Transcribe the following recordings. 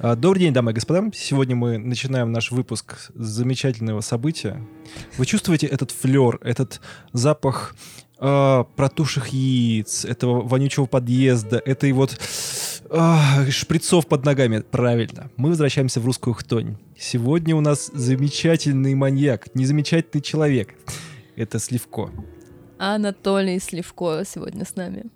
А, добрый день, дамы и господа. Сегодня мы начинаем наш выпуск с замечательного события. Вы чувствуете этот флер, этот запах э, протухших яиц, этого вонючего подъезда, этой вот э, шприцов под ногами. Правильно. Мы возвращаемся в русскую хтонь. Сегодня у нас замечательный маньяк, незамечательный человек. Это Сливко. Анатолий Сливко сегодня с нами.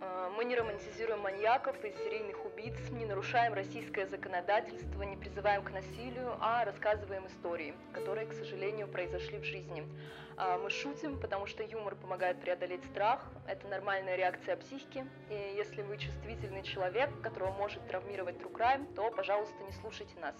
А, мы не романтизируем маньяков и серийных убийц, не нарушаем российское законодательство, не призываем к насилию, а рассказываем истории, которые, к сожалению, произошли в жизни. А, мы шутим, потому что юмор помогает преодолеть страх, это нормальная реакция психики, и если вы чувствительный человек, которого может травмировать true crime, то, пожалуйста, не слушайте нас.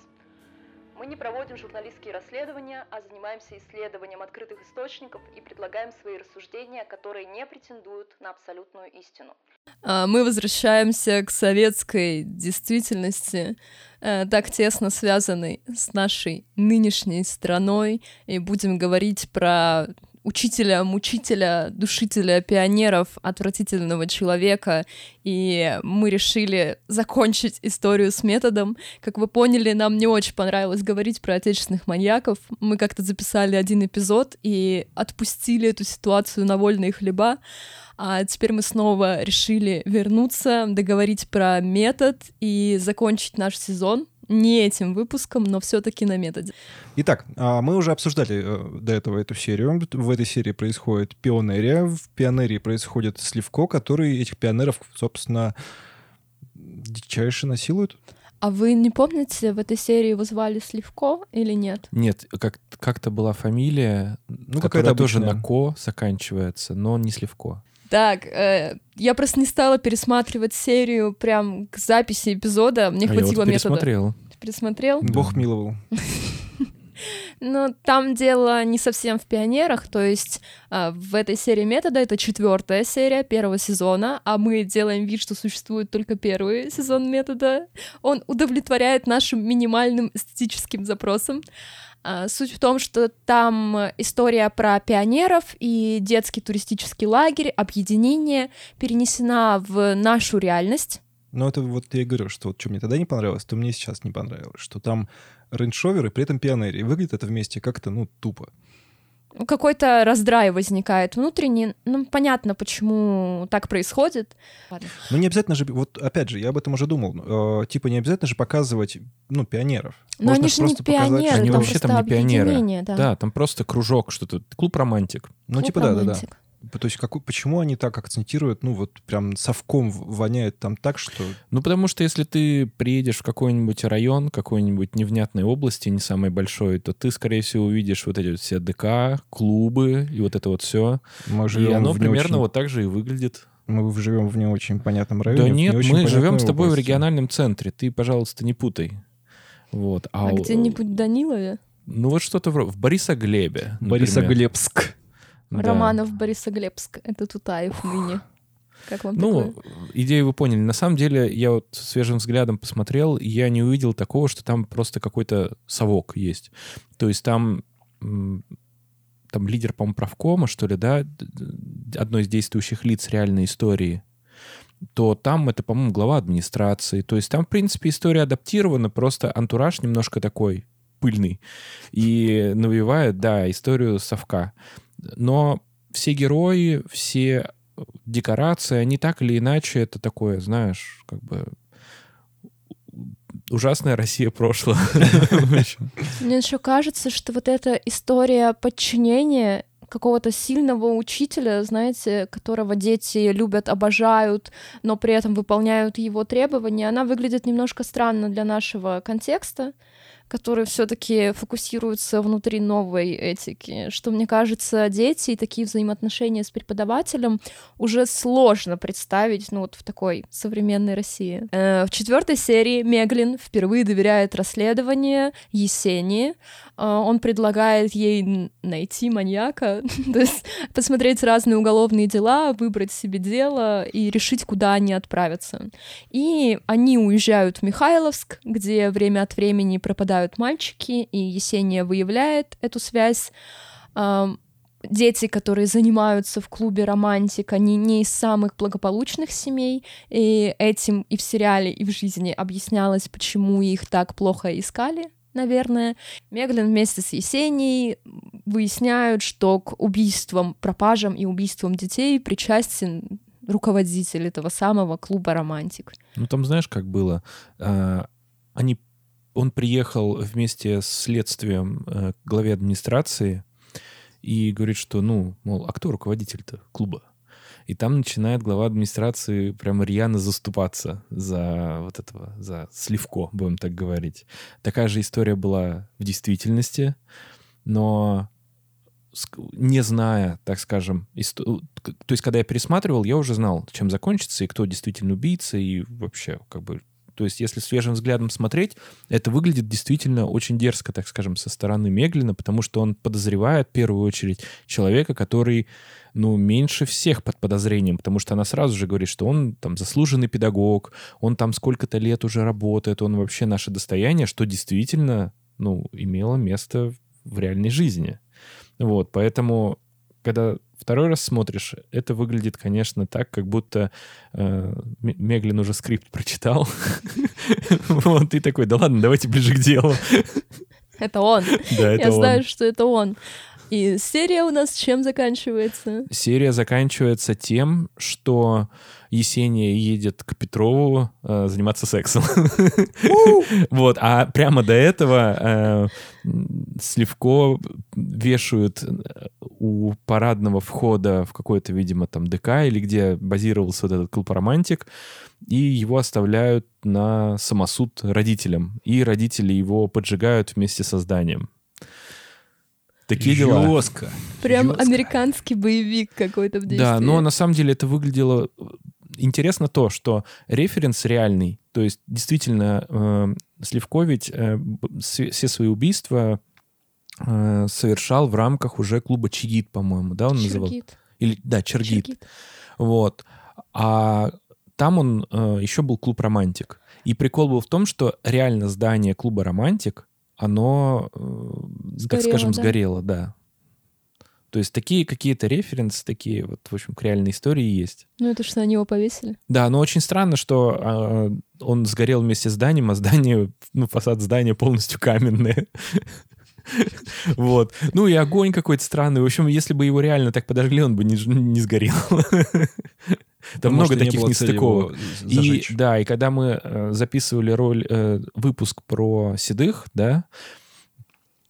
Мы не проводим журналистские расследования, а занимаемся исследованием открытых источников и предлагаем свои рассуждения, которые не претендуют на абсолютную истину. А, мы возвращаемся к советской действительности, э, так тесно связанной с нашей нынешней страной, и будем говорить про учителя, мучителя, душителя пионеров, отвратительного человека, и мы решили закончить историю с методом. Как вы поняли, нам не очень понравилось говорить про отечественных маньяков. Мы как-то записали один эпизод и отпустили эту ситуацию на вольные хлеба. А теперь мы снова решили вернуться, договорить про метод и закончить наш сезон не этим выпуском, но все-таки на методе. Итак, а, мы уже обсуждали э, до этого эту серию. В этой серии происходит пионерия. В пионерии происходит сливко, который этих пионеров, собственно, дичайше насилует. А вы не помните, в этой серии его звали Сливко или нет? Нет, как- как-то была фамилия, Ну, которая какая-то тоже на «ко» заканчивается, но не Сливко. Так, э, я просто не стала пересматривать серию прям к записи эпизода. Мне а я хватило вот метода. пересмотрел. Ты пересмотрел? Бог миловал. Но там дело не совсем в пионерах, то есть а, в этой серии метода это четвертая серия первого сезона, а мы делаем вид, что существует только первый сезон метода. Он удовлетворяет нашим минимальным эстетическим запросам. А, Суть в том, что там история про пионеров и детский туристический лагерь, объединение перенесена в нашу реальность. Но это вот я и говорю, что вот что мне тогда не понравилось, то мне сейчас не понравилось. Что там Range Rover и при этом пионерии. Выглядит это вместе как-то, ну, тупо. Какой-то раздрай возникает внутренний. Ну, понятно, почему так происходит. Ладно. Ну, не обязательно же, вот опять же, я об этом уже думал, э, типа не обязательно же показывать, ну, пионеров. Но Можно они же не просто показать, пионеры, что Они там вообще там не пионеры. да. Да, там просто кружок, что-то, клуб романтик. Ну, Клуб типа да, да, да. То есть какой, почему они так акцентируют, ну, вот прям совком в- воняет там так, что... Ну, потому что если ты приедешь в какой-нибудь район, какой-нибудь невнятной области, не самой большой, то ты, скорее всего, увидишь вот эти вот все ДК, клубы и вот это вот все. Мы И живем оно в примерно очень- вот так же и выглядит. Мы живем в не очень понятном районе. Да в не нет, очень мы живем с тобой в области. региональном центре. Ты, пожалуйста, не путай. Вот. А у- где-нибудь в Данилове? Ну вот что-то в, в Борисоглебе. например. Борисоглебск. Да. Романов, Борисоглебск. Это Тутаев ныне. Как вам Ну, такое? идею вы поняли. На самом деле, я вот свежим взглядом посмотрел, и я не увидел такого, что там просто какой-то совок есть. То есть там, там лидер, по-моему, правкома, что ли, да, одно из действующих лиц реальной истории, то там это, по-моему, глава администрации. То есть там, в принципе, история адаптирована, просто антураж немножко такой пыльный. И навевает, да, историю совка. Но все герои, все декорации, они так или иначе, это такое, знаешь, как бы ужасная Россия прошлого. Мне еще кажется, что вот эта история подчинения какого-то сильного учителя, знаете, которого дети любят, обожают, но при этом выполняют его требования, она выглядит немножко странно для нашего контекста, который все-таки фокусируется внутри новой этики, что, мне кажется, дети и такие взаимоотношения с преподавателем уже сложно представить, ну, вот в такой современной России. Э, В четвертой серии Меглин впервые доверяет расследование Есении. Э, Он предлагает ей найти маньяка, то есть посмотреть разные уголовные дела, выбрать себе дело и решить, куда они отправятся. И они уезжают в Михайловск, где время от времени пропадают мальчики, и Есения выявляет эту связь. Дети, которые занимаются в клубе романтик, они не из самых благополучных семей, и этим и в сериале, и в жизни объяснялось, почему их так плохо искали, наверное. Меглин вместе с Есенией выясняют, что к убийствам, пропажам и убийствам детей причастен руководитель этого самого клуба «Романтик». Ну, там знаешь, как было? А, они, он приехал вместе с следствием э, к главе администрации и говорит, что, ну, мол, а кто руководитель-то клуба? И там начинает глава администрации прямо рьяно заступаться за вот этого, за Сливко, будем так говорить. Такая же история была в действительности, но не зная, так скажем, исто... то есть когда я пересматривал, я уже знал, чем закончится, и кто действительно убийца, и вообще, как бы, то есть если свежим взглядом смотреть, это выглядит действительно очень дерзко, так скажем, со стороны Меглина, потому что он подозревает в первую очередь человека, который ну, меньше всех под подозрением, потому что она сразу же говорит, что он там заслуженный педагог, он там сколько-то лет уже работает, он вообще наше достояние, что действительно, ну, имело место в реальной жизни. Вот, поэтому, когда второй раз смотришь, это выглядит, конечно, так, как будто э, Меглин уже скрипт прочитал. Вот, ты такой, да ладно, давайте ближе к делу. Это он. Да, это Я знаю, что это он. И серия у нас чем заканчивается? Серия заканчивается тем, что Есения едет к Петрову э, заниматься сексом. Вот, а прямо до этого э, Сливко вешают э, у парадного входа в какой-то, видимо, там ДК или где базировался вот этот клуб «Романтик», и его оставляют на самосуд родителям. И родители его поджигают вместе со зданием. Такие дела. Жестко. Прям Жестко. американский боевик какой-то в действии. Да, но на самом деле это выглядело... Интересно то, что референс реальный. То есть действительно э, Сливко ведь э, все свои убийства э, совершал в рамках уже клуба Чигит, по-моему, да, он называл? Чергит. Или, да, Чергит. Чергит. Вот. А там он э, еще был клуб «Романтик». И прикол был в том, что реально здание клуба «Романтик», оно, э, Сгорело, скажем, да? сгорело, да. То есть такие какие-то референсы, такие вот, в общем, к реальной истории есть. Ну это что, они его повесили? Да, но очень странно, что а, он сгорел вместе с зданием, а здание, ну, фасад здания полностью каменный. Вот. Ну и огонь какой-то странный. В общем, если бы его реально так подожгли, он бы не, не сгорел. Там много и не таких цели нестыковок. И да, и когда мы э, записывали роль, э, выпуск про седых, да,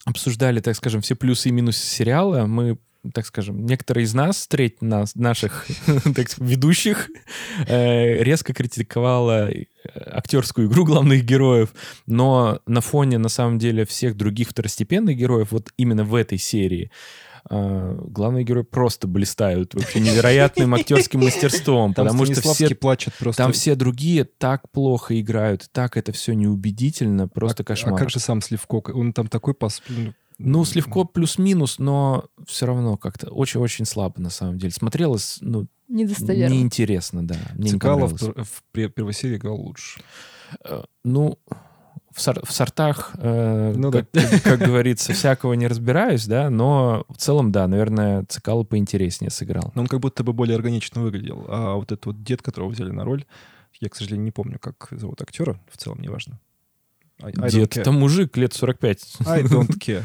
обсуждали, так скажем, все плюсы и минусы сериала, мы так скажем, некоторые из нас, треть нас, наших так ведущих, э, резко критиковала э, актерскую игру главных героев, но на фоне, на самом деле, всех других второстепенных героев, вот именно в этой серии, э, главные герои просто блистают вообще невероятным актерским мастерством, Там потому что все плачет просто. там все другие так плохо играют, так это все неубедительно, просто а, кошмар. А как же сам Сливко? Он там такой пос... ну, Сливко плюс-минус, но все равно как-то очень-очень слабо, на самом деле. Смотрелось, ну, Недостоверно. неинтересно, да. Мне не Цикало в, пер- в пре- первой серии играл лучше. Э, Ну, в, сор- в сортах, э, Ну как, как говорится, всякого не разбираюсь, да, но в целом, да, наверное, Цикало поинтереснее сыграл. Но он как будто бы более органично выглядел. А вот этот вот дед, которого взяли на роль, я, к сожалению, не помню, как зовут актера. В целом, неважно. I, I don't Дед, care. там мужик лет 45. I don't care.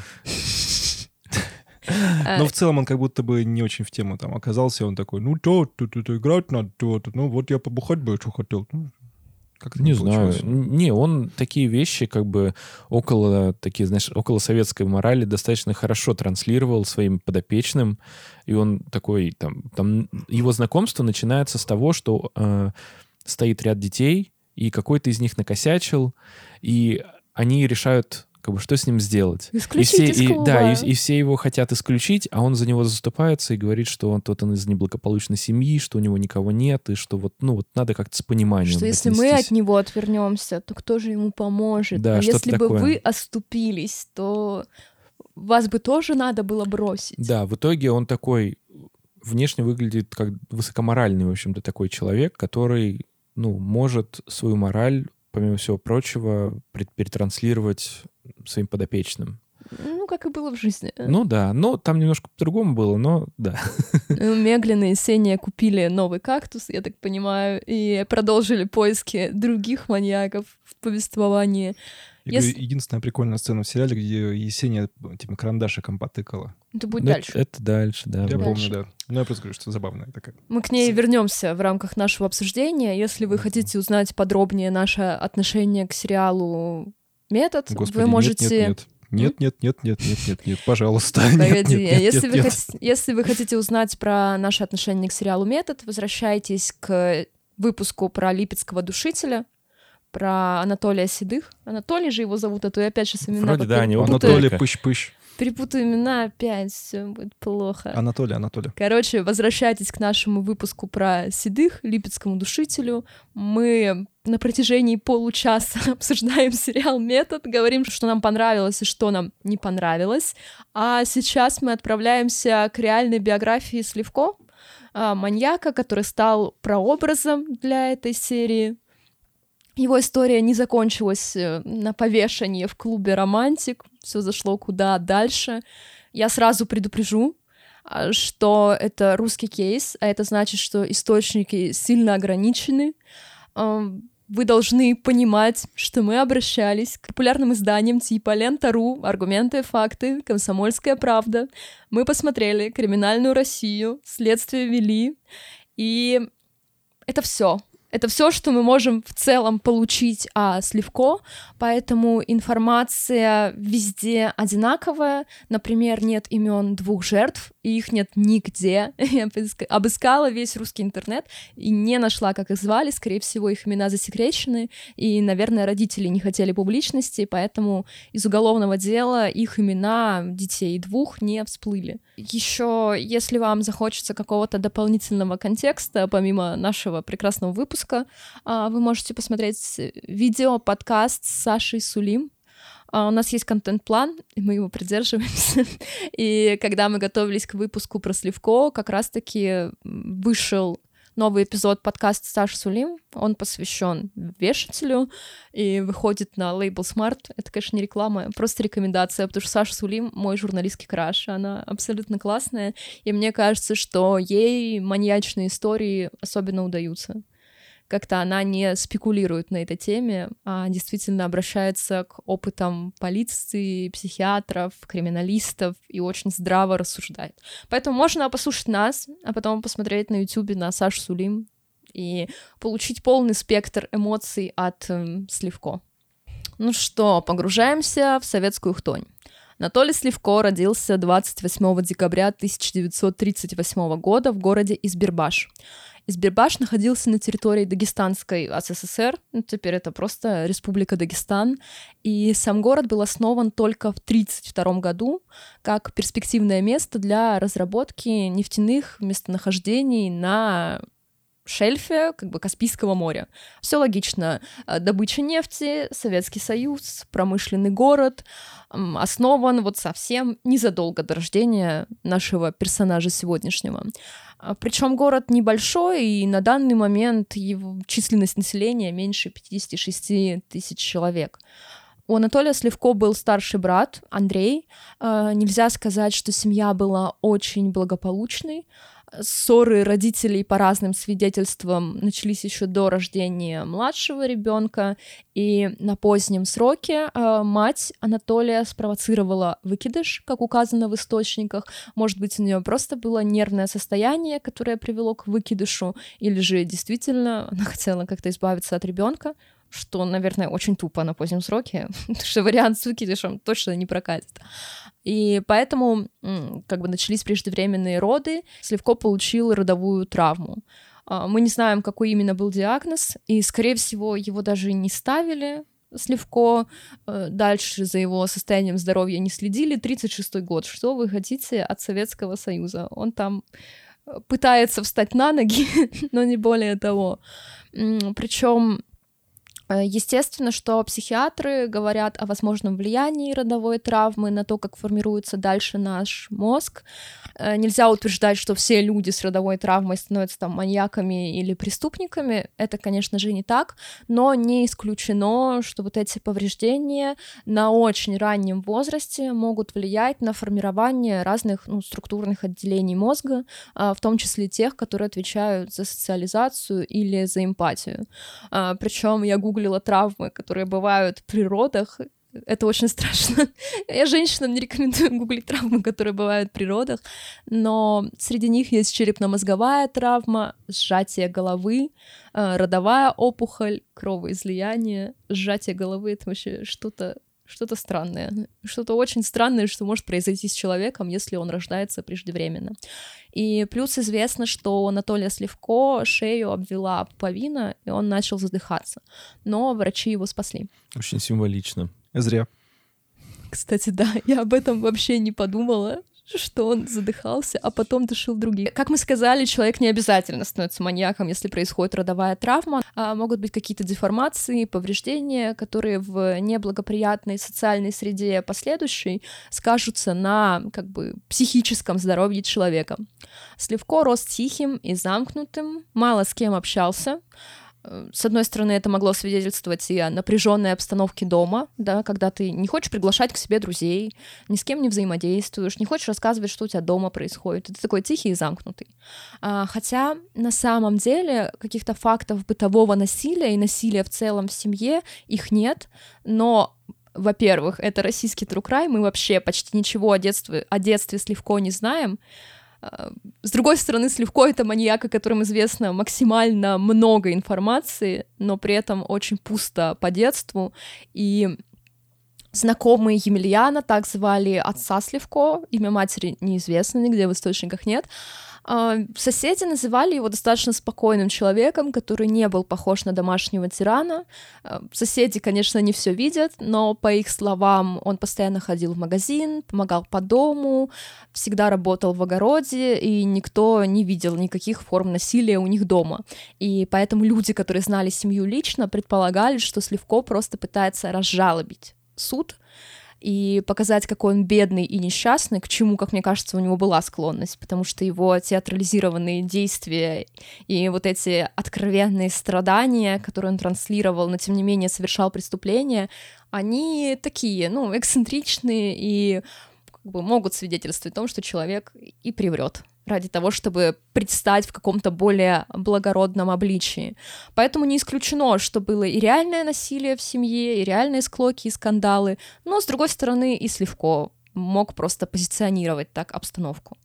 А, Но в целом он как будто бы не очень в тему там оказался. и Он такой, ну то, тут это играть надо, ну вот я побухать бы, что хотел. Ну, Как Не знаю. Не, он такие вещи как бы около, такие, знаешь, около советской морали достаточно хорошо транслировал своим подопечным. И он такой, там, там его знакомство начинается с того, что э, стоит ряд детей, и какой-то из них накосячил, и они решают, как бы, что с ним сделать. И Исключить все, из и- клуба. да, и, и все его хотят исключить, а он за него заступается и говорит, что он тот он из неблагополучной семьи, что у него никого нет, и что вот, ну, вот надо как-то с пониманием Что если мы отнестись. от него отвернемся, то кто же ему поможет? Да, а если бы такое. вы оступились, то вас бы тоже надо было бросить. Да, в итоге он такой внешне выглядит как высокоморальный, в общем-то, такой человек, который, ну, может свою мораль, помимо всего прочего, перетранслировать своим подопечным. Ну, как и было в жизни. Ну да, но там немножко по-другому было, но да. Ну, Меглин и Сеня купили новый кактус, я так понимаю, и продолжили поиски других маньяков в повествовании. Если... Единственная прикольная сцена в сериале, где Есения типа карандашиком потыкала. Это будет ну, дальше. Это, это дальше, да. Я дальше. помню, да. Ну, я просто говорю, что забавная такая. Мы к ней вернемся в рамках нашего обсуждения. Если вы хотите узнать подробнее наше отношение к сериалу «Метод», Господи, вы можете... Нет, нет, нет. Нет, нет, нет, нет, нет, нет, нет, пожалуйста. Погоди, если вы хотите узнать про наше отношение к сериалу Метод, возвращайтесь к выпуску про липецкого душителя про Анатолия Седых. Анатолий же его зовут, а то я опять сейчас имена Вроде да, они путаю. Анатолий. Пыщ-Пыщ. Перепутаю имена опять, все будет плохо. Анатолий, Анатолий. Короче, возвращайтесь к нашему выпуску про седых, липецкому душителю. Мы на протяжении получаса обсуждаем сериал «Метод», говорим, что нам понравилось и что нам не понравилось. А сейчас мы отправляемся к реальной биографии Сливко, а, маньяка, который стал прообразом для этой серии. Его история не закончилась э, на повешении в клубе «Романтик», все зашло куда дальше. Я сразу предупрежу, а, что это русский кейс, а это значит, что источники сильно ограничены. Вы должны понимать, что мы обращались к популярным изданиям типа Лента.ру, Аргументы и факты, Комсомольская правда. Мы посмотрели Криминальную Россию, Следствие вели, и это все. Это все, что мы можем в целом получить о Сливко, поэтому информация везде одинаковая. Например, нет имен двух жертв, и их нет нигде. Я обыскала весь русский интернет и не нашла, как их звали. Скорее всего, их имена засекречены, и, наверное, родители не хотели публичности, поэтому из уголовного дела их имена детей двух не всплыли. Еще, если вам захочется какого-то дополнительного контекста, помимо нашего прекрасного выпуска, а, вы можете посмотреть видео, подкаст с Сашей Сулим. А, У нас есть контент-план, и мы его придерживаемся. И когда мы готовились к выпуску про Сливко, как раз-таки вышел новый эпизод подкаста Саши Сулим. Он посвящен вешателю и выходит на лейбл Smart. Это, конечно, не реклама, просто рекомендация, потому что Саша Сулим — мой журналистский краш. Она абсолютно классная, и мне кажется, что ей маньячные истории особенно удаются. Как-то она не спекулирует на этой теме, а действительно обращается к опытам полиции, психиатров, криминалистов и очень здраво рассуждает. Поэтому можно послушать нас, а потом посмотреть на YouTube на Сашу Сулим и получить полный спектр эмоций от эм, Сливко. Ну что, погружаемся в советскую хтонь. Анатолий Сливко родился 28 декабря 1938 года в городе Избербаш. Избербаш находился на территории Дагестанской СССР, ну, теперь это просто Республика Дагестан, и сам город был основан только в 1932 году как перспективное место для разработки нефтяных месторнахождений на шельфе как бы Каспийского моря. Все логично. Э, Добыча нефти, Советский Союз, промышленный город основан вот совсем незадолго до рождения нашего персонажа сегодняшнего. Причем город небольшой, и на данный момент его численность населения меньше 56 тысяч человек. У Анатолия Сливко был старший брат Андрей. Э, Нельзя сказать, что семья была очень благополучной. Ссоры родителей по разным свидетельствам начались еще до рождения младшего ребенка, и на позднем сроке э, мать Анатолия спровоцировала выкидыш, как указано в источниках. Может быть, у нее просто было нервное состояние, которое привело к выкидышу, или же действительно она хотела как-то избавиться от ребенка что, наверное, очень тупо на позднем сроке, потому что вариант с выкидышем точно не прокатит. И поэтому, как бы, начались преждевременные роды, Сливко получил родовую травму. А, Мы не знаем, какой именно был диагноз, и, скорее всего, его даже не ставили, Сливко. Э, Дальше за его состоянием здоровья не следили. 36-й год. Что вы хотите от Советского Союза? Он там э, пытается встать на ноги, но не более того. Причем естественно, что психиатры говорят о возможном влиянии родовой травмы на то, как формируется дальше наш мозг. Э, нельзя утверждать, что все люди с родовой травмой становятся там маньяками или преступниками. Это, конечно же, не так, но не исключено, что вот эти повреждения на очень раннем возрасте могут влиять на формирование разных ну, структурных отделений мозга, а, в том числе тех, которые отвечают за социализацию или за эмпатию. А, Причем я гуглила гуглила травмы, которые бывают в родах. Это очень страшно. Я женщинам не рекомендую гуглить травмы, которые бывают в родах, но среди них есть черепно-мозговая травма, сжатие головы, э, родовая опухоль, кровоизлияние. Сжатие головы — это вообще что-то что-то странное. Что-то очень странное, что может произойти с человеком, если он рождается преждевременно. И плюс известно, что Анатолия Сливко шею обвела пуповина, и он начал задыхаться. Но врачи его спасли. Очень символично. Зря. Кстати, да, я об этом вообще не подумала что он задыхался, а потом душил других. Как мы сказали, человек не обязательно становится маньяком, если происходит родовая травма. А могут быть какие-то деформации, повреждения, которые в неблагоприятной социальной среде последующей скажутся на как бы психическом здоровье человека. Сливко рос тихим и замкнутым, мало с кем общался, с одной стороны, это могло свидетельствовать и о напряженной обстановке дома, да, когда ты не хочешь приглашать к себе друзей, ни с кем не взаимодействуешь, не хочешь рассказывать, что у тебя дома происходит. Ты такой тихий и замкнутый. А, хотя на самом деле каких-то фактов бытового насилия и насилия в целом в семье их нет, но во-первых, это российский true crime, мы вообще почти ничего о детстве, о детстве Сливко не знаем, Э, с другой стороны, Сливко — это маньяк, о котором известно максимально много информации, но при этом очень пусто по детству. И знакомые Емельяна, так звали отца Сливко, имя матери неизвестно, нигде в источниках нет, соседи называли его достаточно спокойным человеком, который не был похож на домашнего тирана. А, соседи, конечно, не все видят, но по их словам он постоянно ходил в магазин, помогал по дому, всегда работал в огороде, и никто не видел никаких форм насилия у них дома. И поэтому люди, которые знали семью лично, предполагали, что Сливко просто пытается разжалобить суд, и показать, какой он бедный и несчастный, к чему, как мне кажется, у него была склонность, потому что его театрализированные действия и вот эти откровенные страдания, которые он транслировал, но тем не менее совершал преступления, они такие, ну, эксцентричные и как бы могут свидетельствовать о том, что человек и приврет ради того, чтобы предстать в каком-то более благородном обличии. Поэтому не исключено, что было и реальное насилие в семье, и реальные склоки и скандалы, но, с другой стороны, и Сливко мог просто позиционировать так обстановку.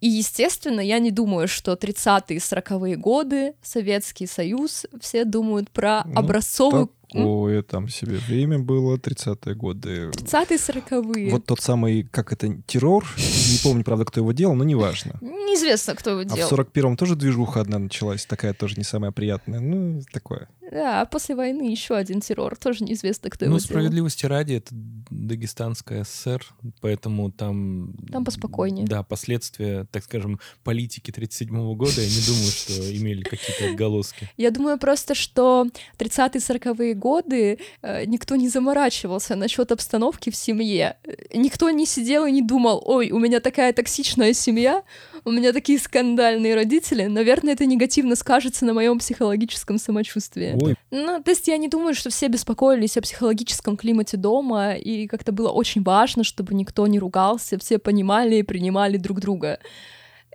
И, естественно, я не думаю, что 30-е, 40-е годы, Советский Союз, все думают про ну, образцовую Такое там себе время было, 30-е годы. 30-е, 40-е. Вот тот самый, как это, террор. Не помню, правда, кто его делал, но неважно. Неизвестно, кто его делал. А в 41-м тоже движуха одна началась, такая тоже не самая приятная. Ну, такое. Да, а после войны еще один террор, тоже неизвестно, кто ну, его справедливости делал. ради, это Дагестанская ССР, поэтому там... Там поспокойнее. Да, последствия, так скажем, политики 37 года, я не думаю, что имели какие-то отголоски. Я думаю просто, что 30-40-е годы э, никто не заморачивался насчет обстановки в семье. Никто не сидел и не думал, ой, у меня такая токсичная семья, у меня такие скандальные родители, наверное, это негативно скажется на моем психологическом самочувствии. Ой. Ну, то есть я не думаю, что все беспокоились о психологическом климате дома, и как-то было очень важно, чтобы никто не ругался, все понимали и принимали друг друга.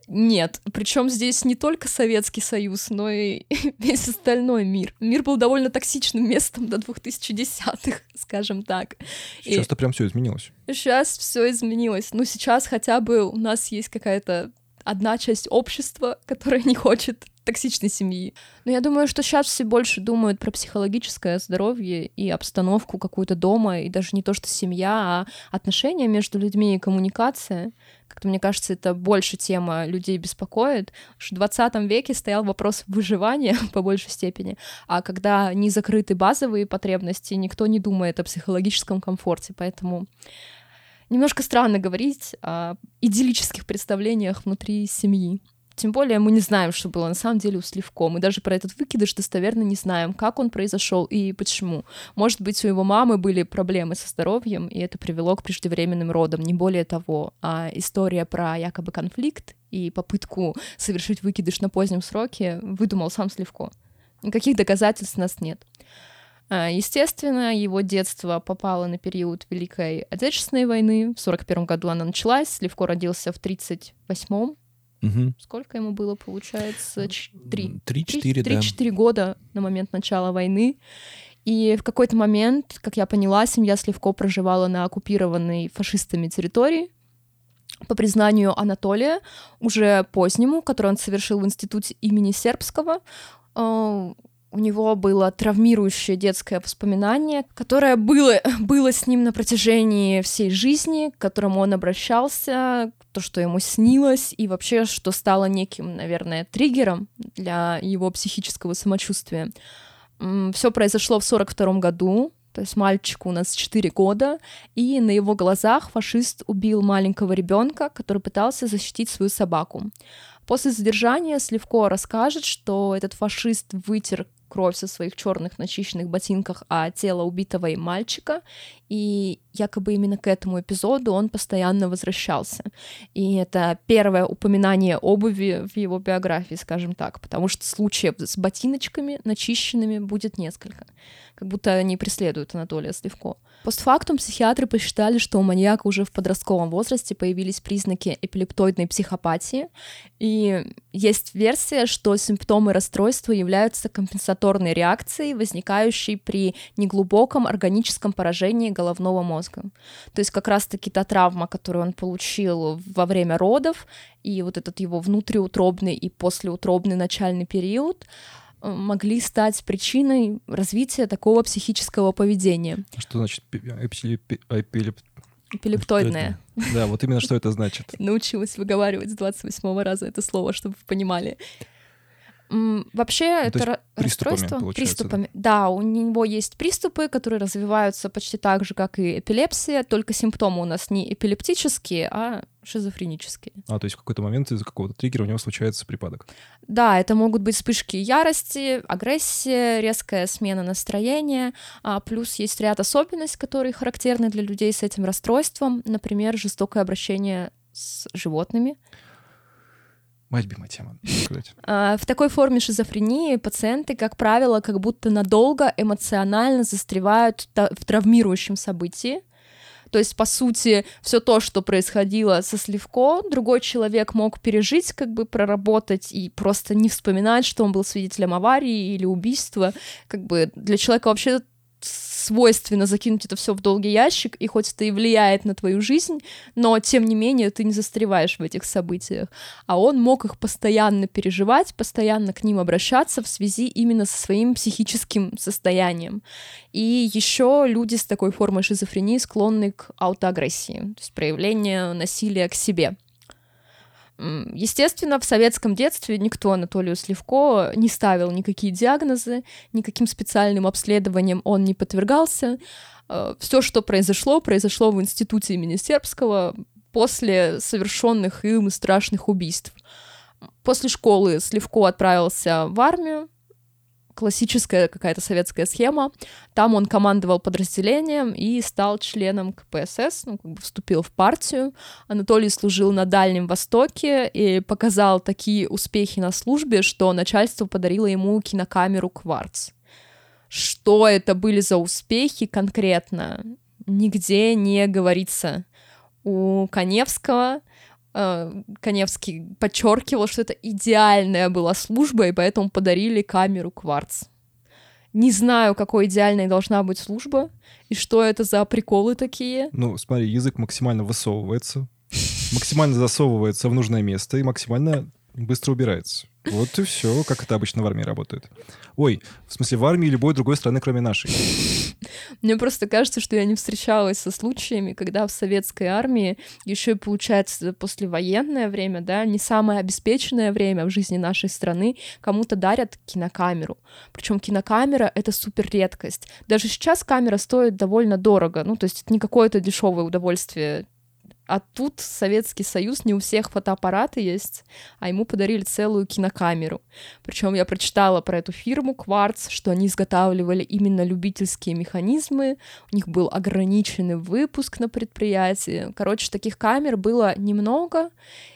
Нет, причем здесь не только Советский Союз, но и весь остальной мир. Мир был довольно токсичным местом до 2010-х, скажем так. Сейчас-то прям все изменилось. Сейчас все изменилось. Ну, сейчас хотя бы у нас есть какая-то одна часть общества, которая не хочет токсичной семьи. Но я думаю, что сейчас все больше думают про психологическое здоровье и обстановку какую-то дома, и даже не то, что семья, а отношения между людьми и коммуникация. Как-то, мне кажется, это больше тема людей беспокоит. В 20 веке стоял вопрос выживания по большей степени, а когда не закрыты базовые потребности, никто не думает о психологическом комфорте, поэтому немножко странно говорить о идиллических представлениях внутри семьи. Тем более мы не знаем, что было на самом деле у Сливко. Мы даже про этот выкидыш достоверно не знаем, как он произошел и почему. Может быть, у его мамы были проблемы со здоровьем, и это привело к преждевременным родам, не более того. А история про якобы конфликт и попытку совершить выкидыш на позднем сроке выдумал сам Сливко. Никаких доказательств у нас нет. А, естественно, его детство попало на период Великой Отечественной войны. В 41 году она началась. Сливко родился в 38-м. Мгм. Сколько ему было, получается? Ч- Три. Три-четыре, да. 3-4 года на момент начала войны. И в какой-то момент, как я поняла, семья Сливко проживала на оккупированной фашистами территории. По признанию Анатолия, уже позднему, который он совершил в институте имени Сербского, э, у него было травмирующее детское воспоминание, которое было, было с ним на протяжении всей жизни, к которому он обращался, то, что ему снилось, и вообще, что стало неким, наверное, триггером для его психического самочувствия. Все произошло в 42 году, то есть мальчику у нас 4 года, и на его глазах фашист убил маленького ребенка, который пытался защитить свою собаку. После задержания Сливко расскажет, что этот фашист вытер кровь со своих черных начищенных ботинках, а тело убитого им мальчика, и якобы именно к этому эпизоду он постоянно возвращался. И это первое упоминание обуви в его биографии, скажем так, потому что случаев с ботиночками начищенными будет несколько. Как будто они преследуют Анатолия Сливко. Постфактум психиатры посчитали, что у маньяка уже в подростковом возрасте появились признаки эпилептоидной психопатии, и есть версия, что симптомы расстройства являются компенсаторной реакцией, возникающей при неглубоком органическом поражении головного мозга. То есть как раз-таки та травма, которую он получил во время родов, и вот этот его внутриутробный и послеутробный начальный период, могли стать причиной развития такого психического поведения. Что значит пи- эпилеп- эпилеп- Эпилептоидное. Да, вот именно что это значит. Научилась выговаривать с 28 раза это слово, чтобы вы понимали. Вообще, Ну, то это приступами, расстройство получается, да? приступами. Да, у него есть приступы, которые развиваются почти так же, как и эпилепсия, только симптомы у нас не эпилептические, а шизофренические. А, то есть в какой-то момент из-за какого-то триггера у него случается припадок. Да, это могут быть вспышки ярости, агрессия, резкая смена настроения, а плюс есть ряд особенностей, которые характерны для людей с этим расстройством, например, жестокое обращение с животными. Моя любимая тема. В такой форме шизофрении пациенты, как правило, как будто надолго эмоционально застревают в травмирующем событии. То есть, по сути, все то, что происходило со Сливко, другой человек мог пережить, как бы проработать и просто не вспоминать, что он был свидетелем аварии или убийства. Как бы для человека вообще свойственно закинуть это все в долгий ящик, и хоть это и влияет на твою жизнь, но тем не менее ты не застреваешь в этих событиях. А он мог их постоянно переживать, постоянно к ним обращаться в связи именно со своим психическим состоянием. И еще люди с такой формой шизофрении склонны к аутоагрессии, то есть проявлению насилия к себе. Естественно, в советском детстве никто Анатолию Сливко не ставил никакие диагнозы, никаким специальным обследованием он не подвергался. Все, что произошло, произошло в институте имени Сербского после совершенных им страшных убийств. После школы Сливко отправился в армию, классическая какая-то советская схема. Там он командовал подразделением и стал членом КПСС, ну, как бы вступил в партию. Анатолий служил на Дальнем Востоке и показал такие успехи на службе, что начальство подарило ему кинокамеру «Кварц». Что это были за успехи конкретно, нигде не говорится. У Коневского Коневский подчеркивал, что это идеальная была служба, и поэтому подарили камеру «Кварц». Не знаю, какой идеальной должна быть служба, и что это за приколы такие. Ну, смотри, язык максимально высовывается, максимально засовывается в нужное место и максимально быстро убирается. Вот и все, как это обычно в армии работает. Ой, в смысле, в армии любой другой страны, кроме нашей. Мне просто кажется, что я не встречалась со случаями, когда в советской армии еще и получается послевоенное время, да, не самое обеспеченное время в жизни нашей страны, кому-то дарят кинокамеру. Причем кинокамера — это супер редкость. Даже сейчас камера стоит довольно дорого, ну, то есть это не какое-то дешевое удовольствие А тут Советский Союз, не у всех фотоаппараты есть, а ему подарили целую кинокамеру. Причем я прочитала про эту фирму Кварц, что они изготавливали именно любительские механизмы, у них был ограниченный выпуск на предприятии. Короче, таких камер было немного,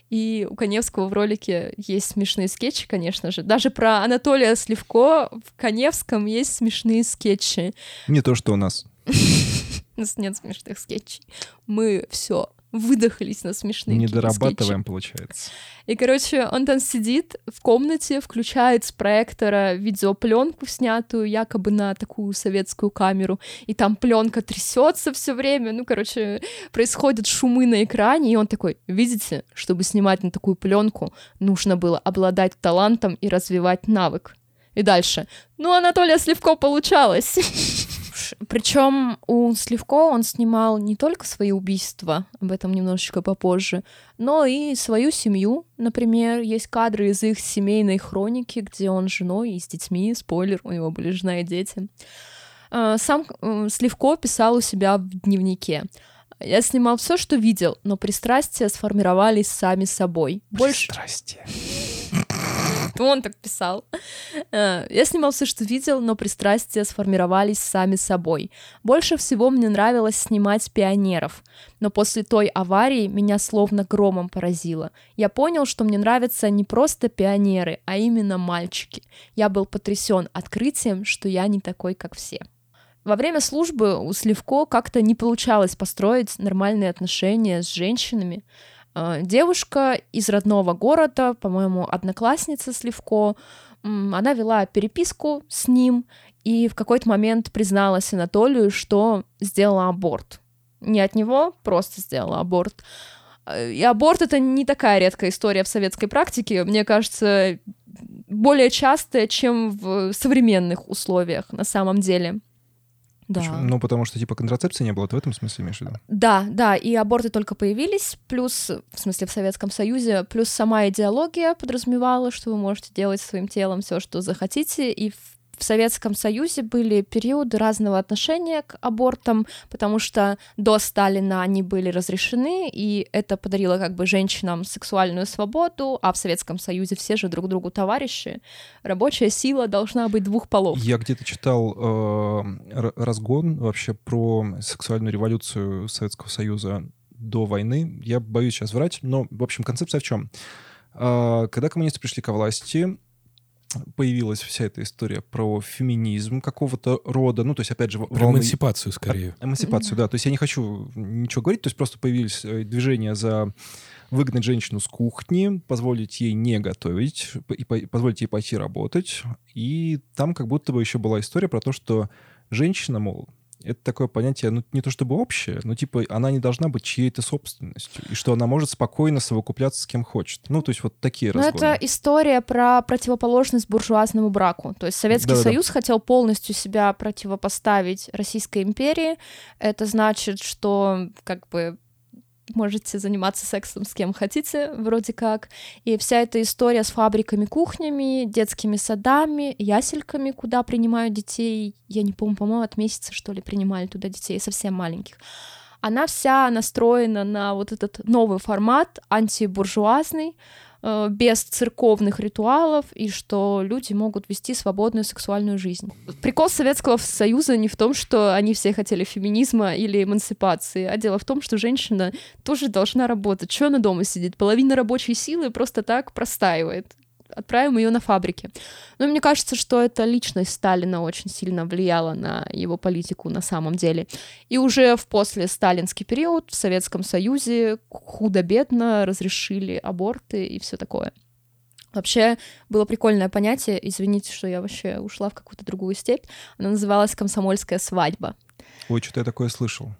и у Коневского в ролике есть смешные скетчи, конечно же. Даже про Анатолия Сливко в Коневском есть смешные скетчи. Не то, что у нас. У нас нет смешных скетчей. Мы все выдохлись на смешные Не дорабатываем, получается. И, короче, он там сидит в комнате, включает с проектора видеопленку, снятую якобы на такую советскую камеру, и там пленка трясется все время. Ну, короче, происходят шумы на экране, и он такой: видите, чтобы снимать на такую пленку, нужно было обладать талантом и развивать навык. И дальше. Ну, Анатолия Сливко получалось. Причем у Сливко он снимал не только свои убийства, об этом немножечко попозже, но и свою семью. Например, есть кадры из их семейной хроники, где он с женой и с детьми, спойлер, у него были жена и дети. А, Сам э, Сливко писал у себя в дневнике. Я снимал все, что видел, но пристрастия сформировались сами собой. Больше Здрасте. он так писал. Э, Я снимал все, что видел, но пристрастия сформировались сами собой. Больше всего мне нравилось снимать пионеров. Но после той аварии меня словно громом поразило. Я понял, что мне нравятся не просто пионеры, а именно мальчики. Я был потрясен открытием, что я не такой, как все. Во время службы у Сливко как-то не получалось построить нормальные отношения с женщинами. Э, Девушка из родного города, по-моему, одноклассница Сливко, она вела переписку с ним и в какой-то момент призналась Анатолию, что сделала аборт. Не от него, просто сделала аборт. Э, И аборт — это не такая редкая история в советской практике. Мне кажется, более частая, чем в современных условиях на самом деле. Да. Почему? Ну, потому что, типа, контрацепции не было, ты в этом смысле имеешь в виду? Да, да, и аборты только появились, плюс, в смысле, в Советском Союзе, плюс сама идеология подразумевала, что вы можете делать своим телом все, что захотите, и в в Советском Союзе были периоды разного отношения к абортам, потому что до Сталина они были разрешены, и это подарило как бы женщинам сексуальную свободу, а в Советском Союзе все же друг другу товарищи. Рабочая сила должна быть двух полов. Я где-то читал э, разгон вообще про сексуальную революцию Советского Союза до войны. Я боюсь сейчас врать, но, в общем, концепция в чем? Когда коммунисты пришли ко власти, появилась вся эта история про феминизм какого-то рода, ну, то есть, опять же, в- Про волны- эмансипацию скорее. Эмансипацию, да. То есть я не хочу ничего говорить, то есть просто появились э, движения за выгнать женщину с кухни, позволить ей не готовить, и по- позволить ей пойти работать. И там как будто бы еще была история про то, что женщина, мол, это такое понятие, ну, не то чтобы общее, но, типа, она не должна быть чьей-то собственностью, и что она может спокойно совокупляться с кем хочет. Ну, то есть вот такие Но разгоны. это история про противоположность буржуазному браку. То есть Советский Да-да-да. Союз хотел полностью себя противопоставить Российской империи. Это значит, что как бы можете заниматься сексом с кем хотите, вроде как. И вся эта история с фабриками, кухнями, детскими садами, ясельками, куда принимают детей, я не помню, по-моему, от месяца, что ли, принимали туда детей, совсем маленьких. Она вся настроена на вот этот новый формат, антибуржуазный, э, без церковных ритуалов, и что люди могут вести свободную сексуальную жизнь. Прикол Советского Союза не в том, что они все хотели феминизма или эмансипации, а дело в том, что женщина тоже должна работать. Чего она дома сидит? Половина рабочей силы просто так простаивает. Отправим ее на фабрики. Но мне кажется, что эта личность Сталина очень сильно влияла на его политику на самом деле. И уже в после сталинский период в Советском Союзе худо-бедно разрешили аборты и все такое. Вообще было прикольное понятие, извините, что я вообще ушла в какую-то другую степь, она называлась комсомольская свадьба. Ой, что-то я такое слышал.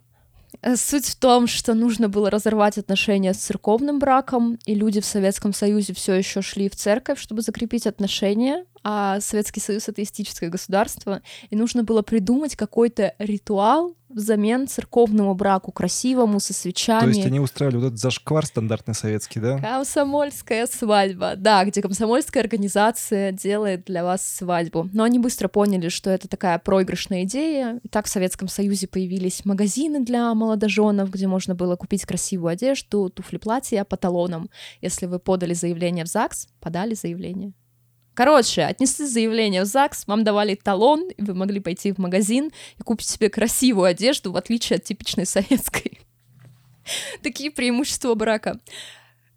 Э, Суть в том, что нужно было разорвать отношения с церковным браком, и люди в Советском Союзе все еще шли в церковь, чтобы закрепить отношения, а Советский Союз — атеистическое государство, и нужно было придумать какой-то ритуал, взамен церковному браку, красивому, со свечами. То есть они устраивали вот этот зашквар стандартный советский, да? Комсомольская свадьба. Да, где комсомольская организация делает для вас свадьбу. Но они быстро поняли, что это такая проигрышная идея. И так в Советском Союзе появились магазины для молодоженов, где можно было купить красивую одежду, туфли, платья по талонам. Если вы подали заявление в ЗАГС, подали заявление. Короче, отнесли заявление в ЗАГС, вам давали талон, и вы могли пойти в магазин и купить себе красивую одежду, в отличие от типичной советской. Такие преимущества брака.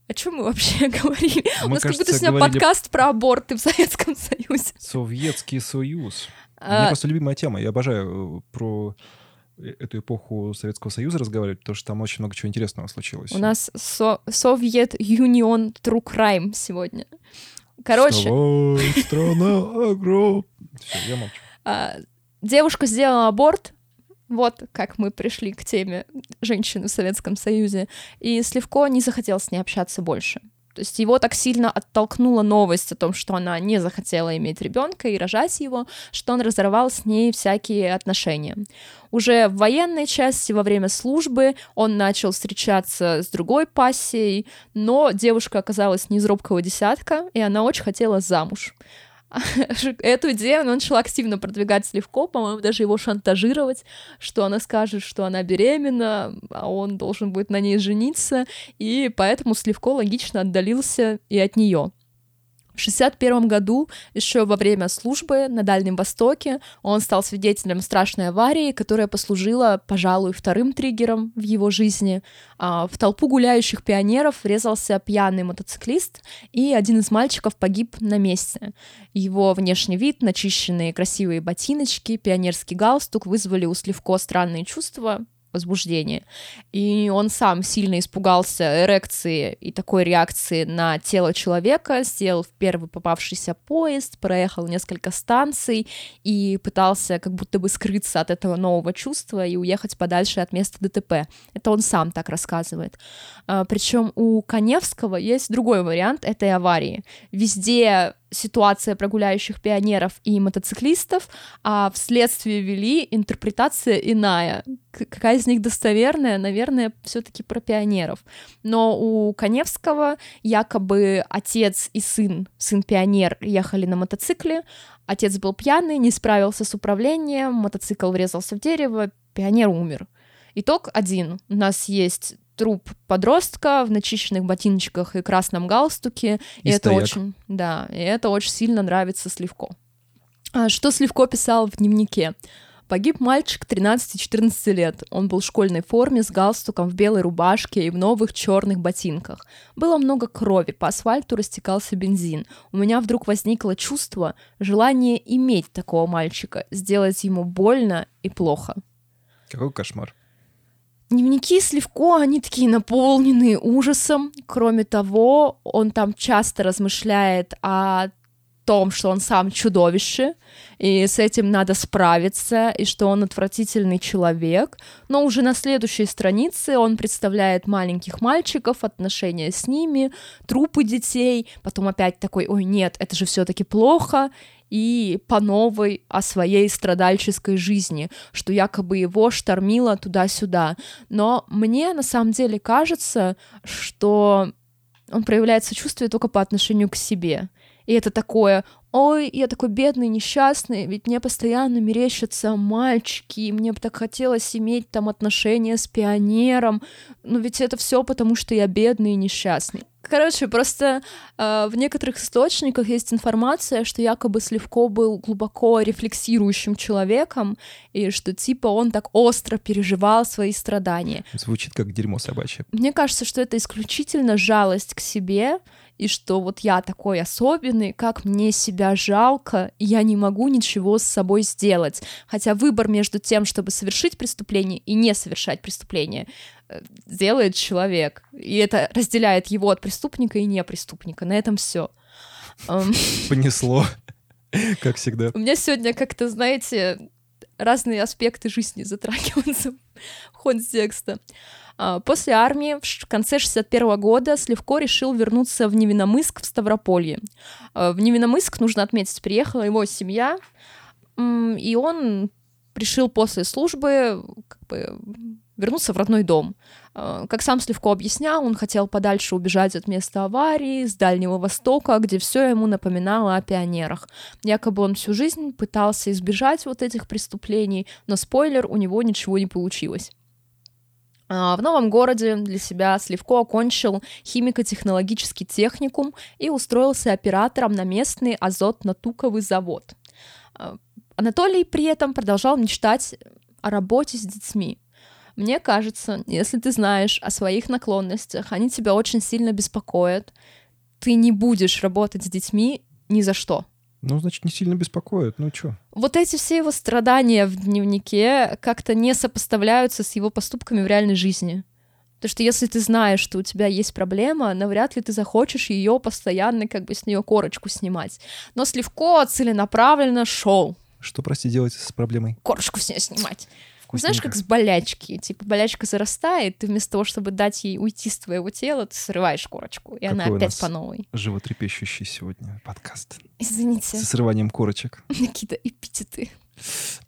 О чем мы вообще говорили? Мы, У нас как кажется, будто сегодня говорили- подкаст про аборты в Советском Союзе. Советский Союз. У А, меня просто любимая тема. Я обожаю э, про э- эту эпоху Советского Союза разговаривать, потому что там очень много чего интересного случилось. У нас со- Совет Юнион True Crime сегодня. Короче, Вставай, страна огром. Все, я молчу. а, девушка сделала аборт, вот как мы пришли к теме женщины в Советском Союзе, и Сливко не захотел с ней общаться больше. То есть его так сильно оттолкнула новость о том, что она не захотела иметь ребенка и рожать его, что он разорвал с ней всякие отношения. Уже в военной части во время службы он начал встречаться с другой пассией, но девушка оказалась не из робкого десятка, и она очень хотела замуж. Эту идею она начала активно продвигать Сливко, по-моему, даже его шантажировать, что она скажет, что она беременна, а он должен будет на ней жениться, и поэтому Сливко логично отдалился и от нее. В 1961 году, еще во время службы на Дальнем Востоке, он стал свидетелем страшной аварии, которая послужила, пожалуй, вторым триггером в его жизни. А, В толпу гуляющих пионеров врезался пьяный мотоциклист, и один из мальчиков погиб на месте. Его внешний вид, начищенные красивые ботиночки, пионерский галстук вызвали у Сливко странные чувства, возбуждение. И он сам сильно испугался эрекции и такой реакции на тело человека, сел в первый попавшийся поезд, проехал несколько станций и пытался как будто бы скрыться от этого нового чувства и уехать подальше от места ДТП. Это он сам так рассказывает. Причем у Коневского есть другой вариант этой аварии. Везде ситуация про гуляющих пионеров и мотоциклистов, а вследствие вели интерпретация иная. Какая из них достоверная? Наверное, все-таки про пионеров. Но у Коневского якобы отец и сын, сын-пионер, ехали на мотоцикле, отец был пьяный, не справился с управлением, мотоцикл врезался в дерево, пионер умер. Итог один. У нас есть труп подростка в начищенных ботиночках и красном галстуке. И, И это очень, да, и это очень сильно нравится Сливко. А Что Сливко писал в дневнике? Погиб мальчик 13-14 лет. Он был в школьной форме с галстуком в белой рубашке и в новых черных ботинках. Было много крови, по асфальту растекался бензин. У меня вдруг возникло чувство, желание иметь такого мальчика, сделать ему больно и плохо. Какой кошмар. Дневники Сливко, они такие наполненные ужасом. Кроме того, он там часто размышляет о том, что он сам чудовище, и с этим надо справиться, и что он отвратительный человек. Но уже на следующей странице он представляет маленьких мальчиков, отношения с ними, трупы детей, потом опять такой, ой, нет, это же все таки плохо, и по новой о своей страдальческой жизни, что якобы его штормило туда-сюда. Но мне на самом деле кажется, что он проявляет сочувствие только по отношению к себе. И это такое, ой, я такой бедный, несчастный, ведь мне постоянно мерещатся мальчики, и мне бы так хотелось иметь там отношения с пионером, но ведь это все потому, что я бедный и несчастный. Короче, просто э, в некоторых источниках есть информация, что якобы Сливко был глубоко рефлексирующим человеком, и что типа он так остро переживал свои страдания. Звучит как дерьмо собачье. Мне кажется, что это исключительно жалость к себе, и что вот я такой особенный, как мне себя жалко, и я не могу ничего с собой сделать. Хотя выбор между тем, чтобы совершить преступление и не совершать преступление, э, делает человек. И это разделяет его от преступника и не преступника. На этом все. Понесло, как всегда. У меня сегодня как-то, знаете, разные аспекты жизни затрагиваются в контекста. А, После армии в конце 61 года Сливко решил вернуться в Невиномыск в Ставрополье. А, В Невиномыск, нужно отметить, приехала его семья, и он решил после службы как бы, вернуться в родной дом. Э, как сам Сливко объяснял, он хотел подальше убежать от места аварии, с Дальнего Востока, где все ему напоминало о пионерах. Якобы он всю жизнь пытался избежать вот этих преступлений, но спойлер, у него ничего не получилось. А, в новом городе для себя Сливко окончил химико-технологический техникум и устроился оператором на местный азотно-туковый завод. А, Анатолий при этом продолжал мечтать о работе с детьми. Мне кажется, если ты знаешь о своих наклонностях, они тебя очень сильно беспокоят, ты не будешь работать с детьми ни за что. Ну, значит, не сильно беспокоит. Ну, что? Вот эти все его страдания в дневнике как-то не сопоставляются с его поступками в реальной жизни. Потому что если ты знаешь, что у тебя есть проблема, навряд ли ты захочешь ее постоянно как бы с нее корочку снимать. Но Сливко целенаправленно шел. Что, прости, делать с проблемой? Корочку с нее снимать. Знаешь, как с болячки. Типа болячка зарастает, ты вместо того, чтобы дать ей уйти с твоего тела, ты срываешь корочку, и Какой она у опять нас по новой. Животрепещущий сегодня подкаст. Извините, Со срыванием корочек. какие-то эпитеты.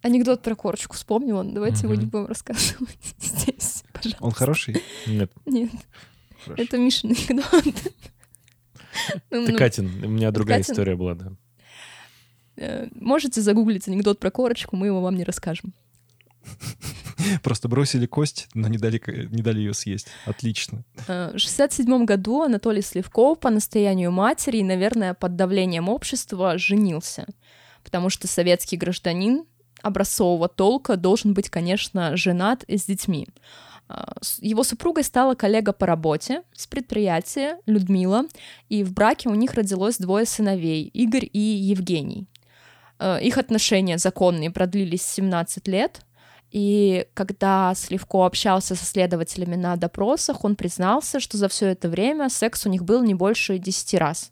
Анекдот про корочку вспомнила, давайте его не будем рассказывать здесь, пожалуйста. Он хороший? Нет, Нет, Хорошо. это Мишин анекдот. Ну, ты ну, Катин, у меня другая история была, да. э, Можете загуглить анекдот про корочку, мы его вам не расскажем. Просто бросили кость, но не дали, не дали ее съесть. Отлично. Э, В 67 году Анатолий Сливков по настоянию матери и, наверное, под давлением общества женился. Потому что советский гражданин образцового толка должен быть, конечно, женат и с детьми. С- Его супругой стала коллега по работе с предприятия Людмила, и в браке у них родилось двое сыновей, Игорь и Евгений. Э, Их отношения законные продлились 17 лет, и когда Сливко общался со следователями на допросах, он признался, что за все это время секс у них был не больше 10 раз.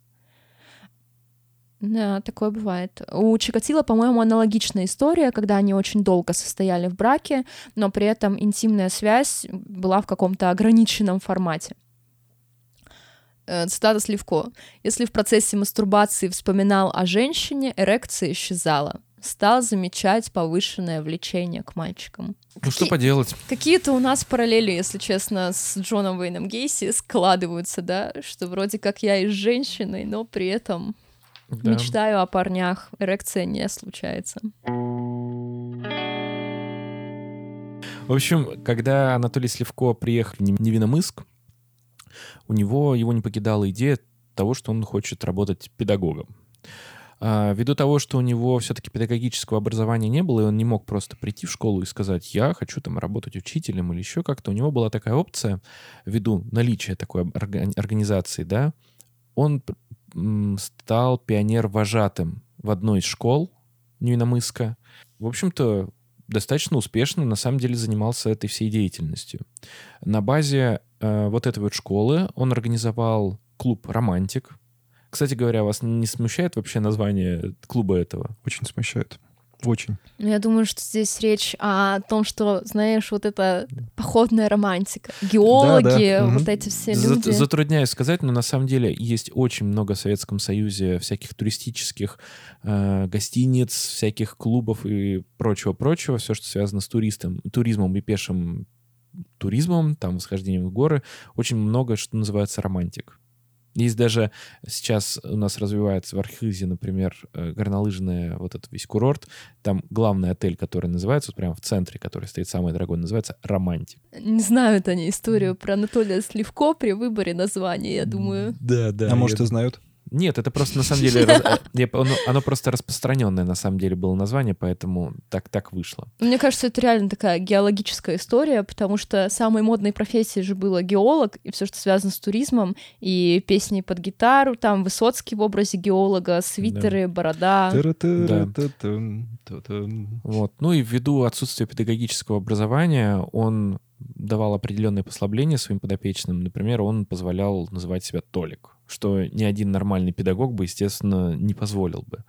Да, такое бывает. У Чикатила, по-моему, аналогичная история, когда они очень долго состояли в браке, но при этом интимная связь была в каком-то ограниченном формате. Э, Цитата Сливко. «Если в процессе мастурбации вспоминал о женщине, эрекция исчезала. Стал замечать повышенное влечение к мальчикам». Ну что Какие- поделать? Какие-то у нас параллели, если честно, с Джоном Уэйном Гейси складываются, да, что вроде как я и с женщиной, но при этом Да. мечтаю о парнях, эрекция не случается. В общем, когда Анатолий Сливко приехал в Невиномыск, у него его не покидала идея того, что он хочет работать педагогом. А, Ввиду того, что у него все-таки педагогического образования не было, и он не мог просто прийти в школу и сказать, я хочу там работать учителем или еще как-то, у него была такая опция, ввиду наличия такой орга- организации, да, он стал пионер-вожатым в одной из школ Невиномыска. В общем-то, достаточно успешно, на самом деле, занимался этой всей деятельностью. На базе э, вот этой вот школы он организовал клуб «Романтик». Кстати говоря, вас не смущает вообще название клуба этого? Очень смущает. Очень. Ну, Я думаю, что здесь речь о том, что, знаешь, вот эта походная романтика. Геологи, Да, да, вот мгм. эти все Зат- люди. Затрудняюсь сказать, но на самом деле есть очень много в Советском Союзе всяких туристических э, гостиниц, всяких клубов и прочего-прочего, все, что связано с туристом, туризмом и пешим туризмом, там, восхождением в горы, очень много, что называется, романтик. Есть даже сейчас у нас развивается в Архизе, например, э, горнолыжный вот этот весь курорт. Там главный отель, который называется, вот прямо в центре, который стоит самый дорогой, называется «Романтик». Не знают они историю про Анатолия Сливко при выборе названия, я думаю. Да, да. а может, и знают? Нет, это просто на самом деле... э, оно, просто распространенное на самом деле было название, поэтому так, так вышло. Мне кажется, это реально такая геологическая история, потому что самой модной профессией же было геолог, и все, что связано с туризмом, и песни под гитару, там Высоцкий в образе геолога, свитеры, борода. Вот. Ну и ввиду отсутствия педагогического образования он давал определенные послабления своим подопечным. Например, он позволял называть себя Толик, что ни один нормальный педагог бы, естественно, не позволил бы.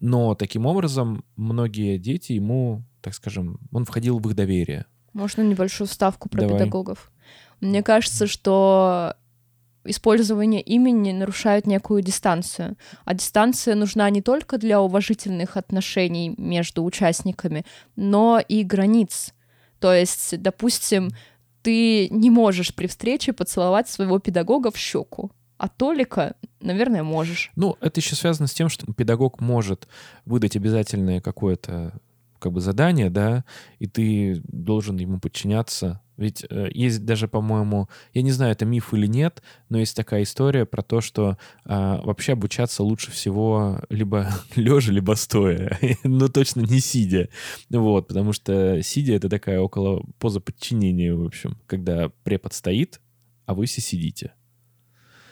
Но таким образом многие дети ему, так скажем, он входил в их доверие. Можно небольшую вставку про Давай. педагогов? Мне кажется, что использование имени нарушает некую дистанцию. А дистанция нужна не только для уважительных отношений между участниками, но и границ. То есть, допустим, ты не можешь при встрече поцеловать своего педагога в щеку. А Толика, наверное, можешь. Ну, это еще связано с тем, что педагог может выдать обязательное какое-то как бы задание, да, и ты должен ему подчиняться. Ведь э, есть даже, по-моему, я не знаю, это миф или нет, но есть такая история про то, что э, вообще обучаться лучше всего либо лежа, либо стоя, но точно не сидя. Вот, потому что сидя — это такая около поза подчинения, в общем, когда препод стоит, а вы все сидите.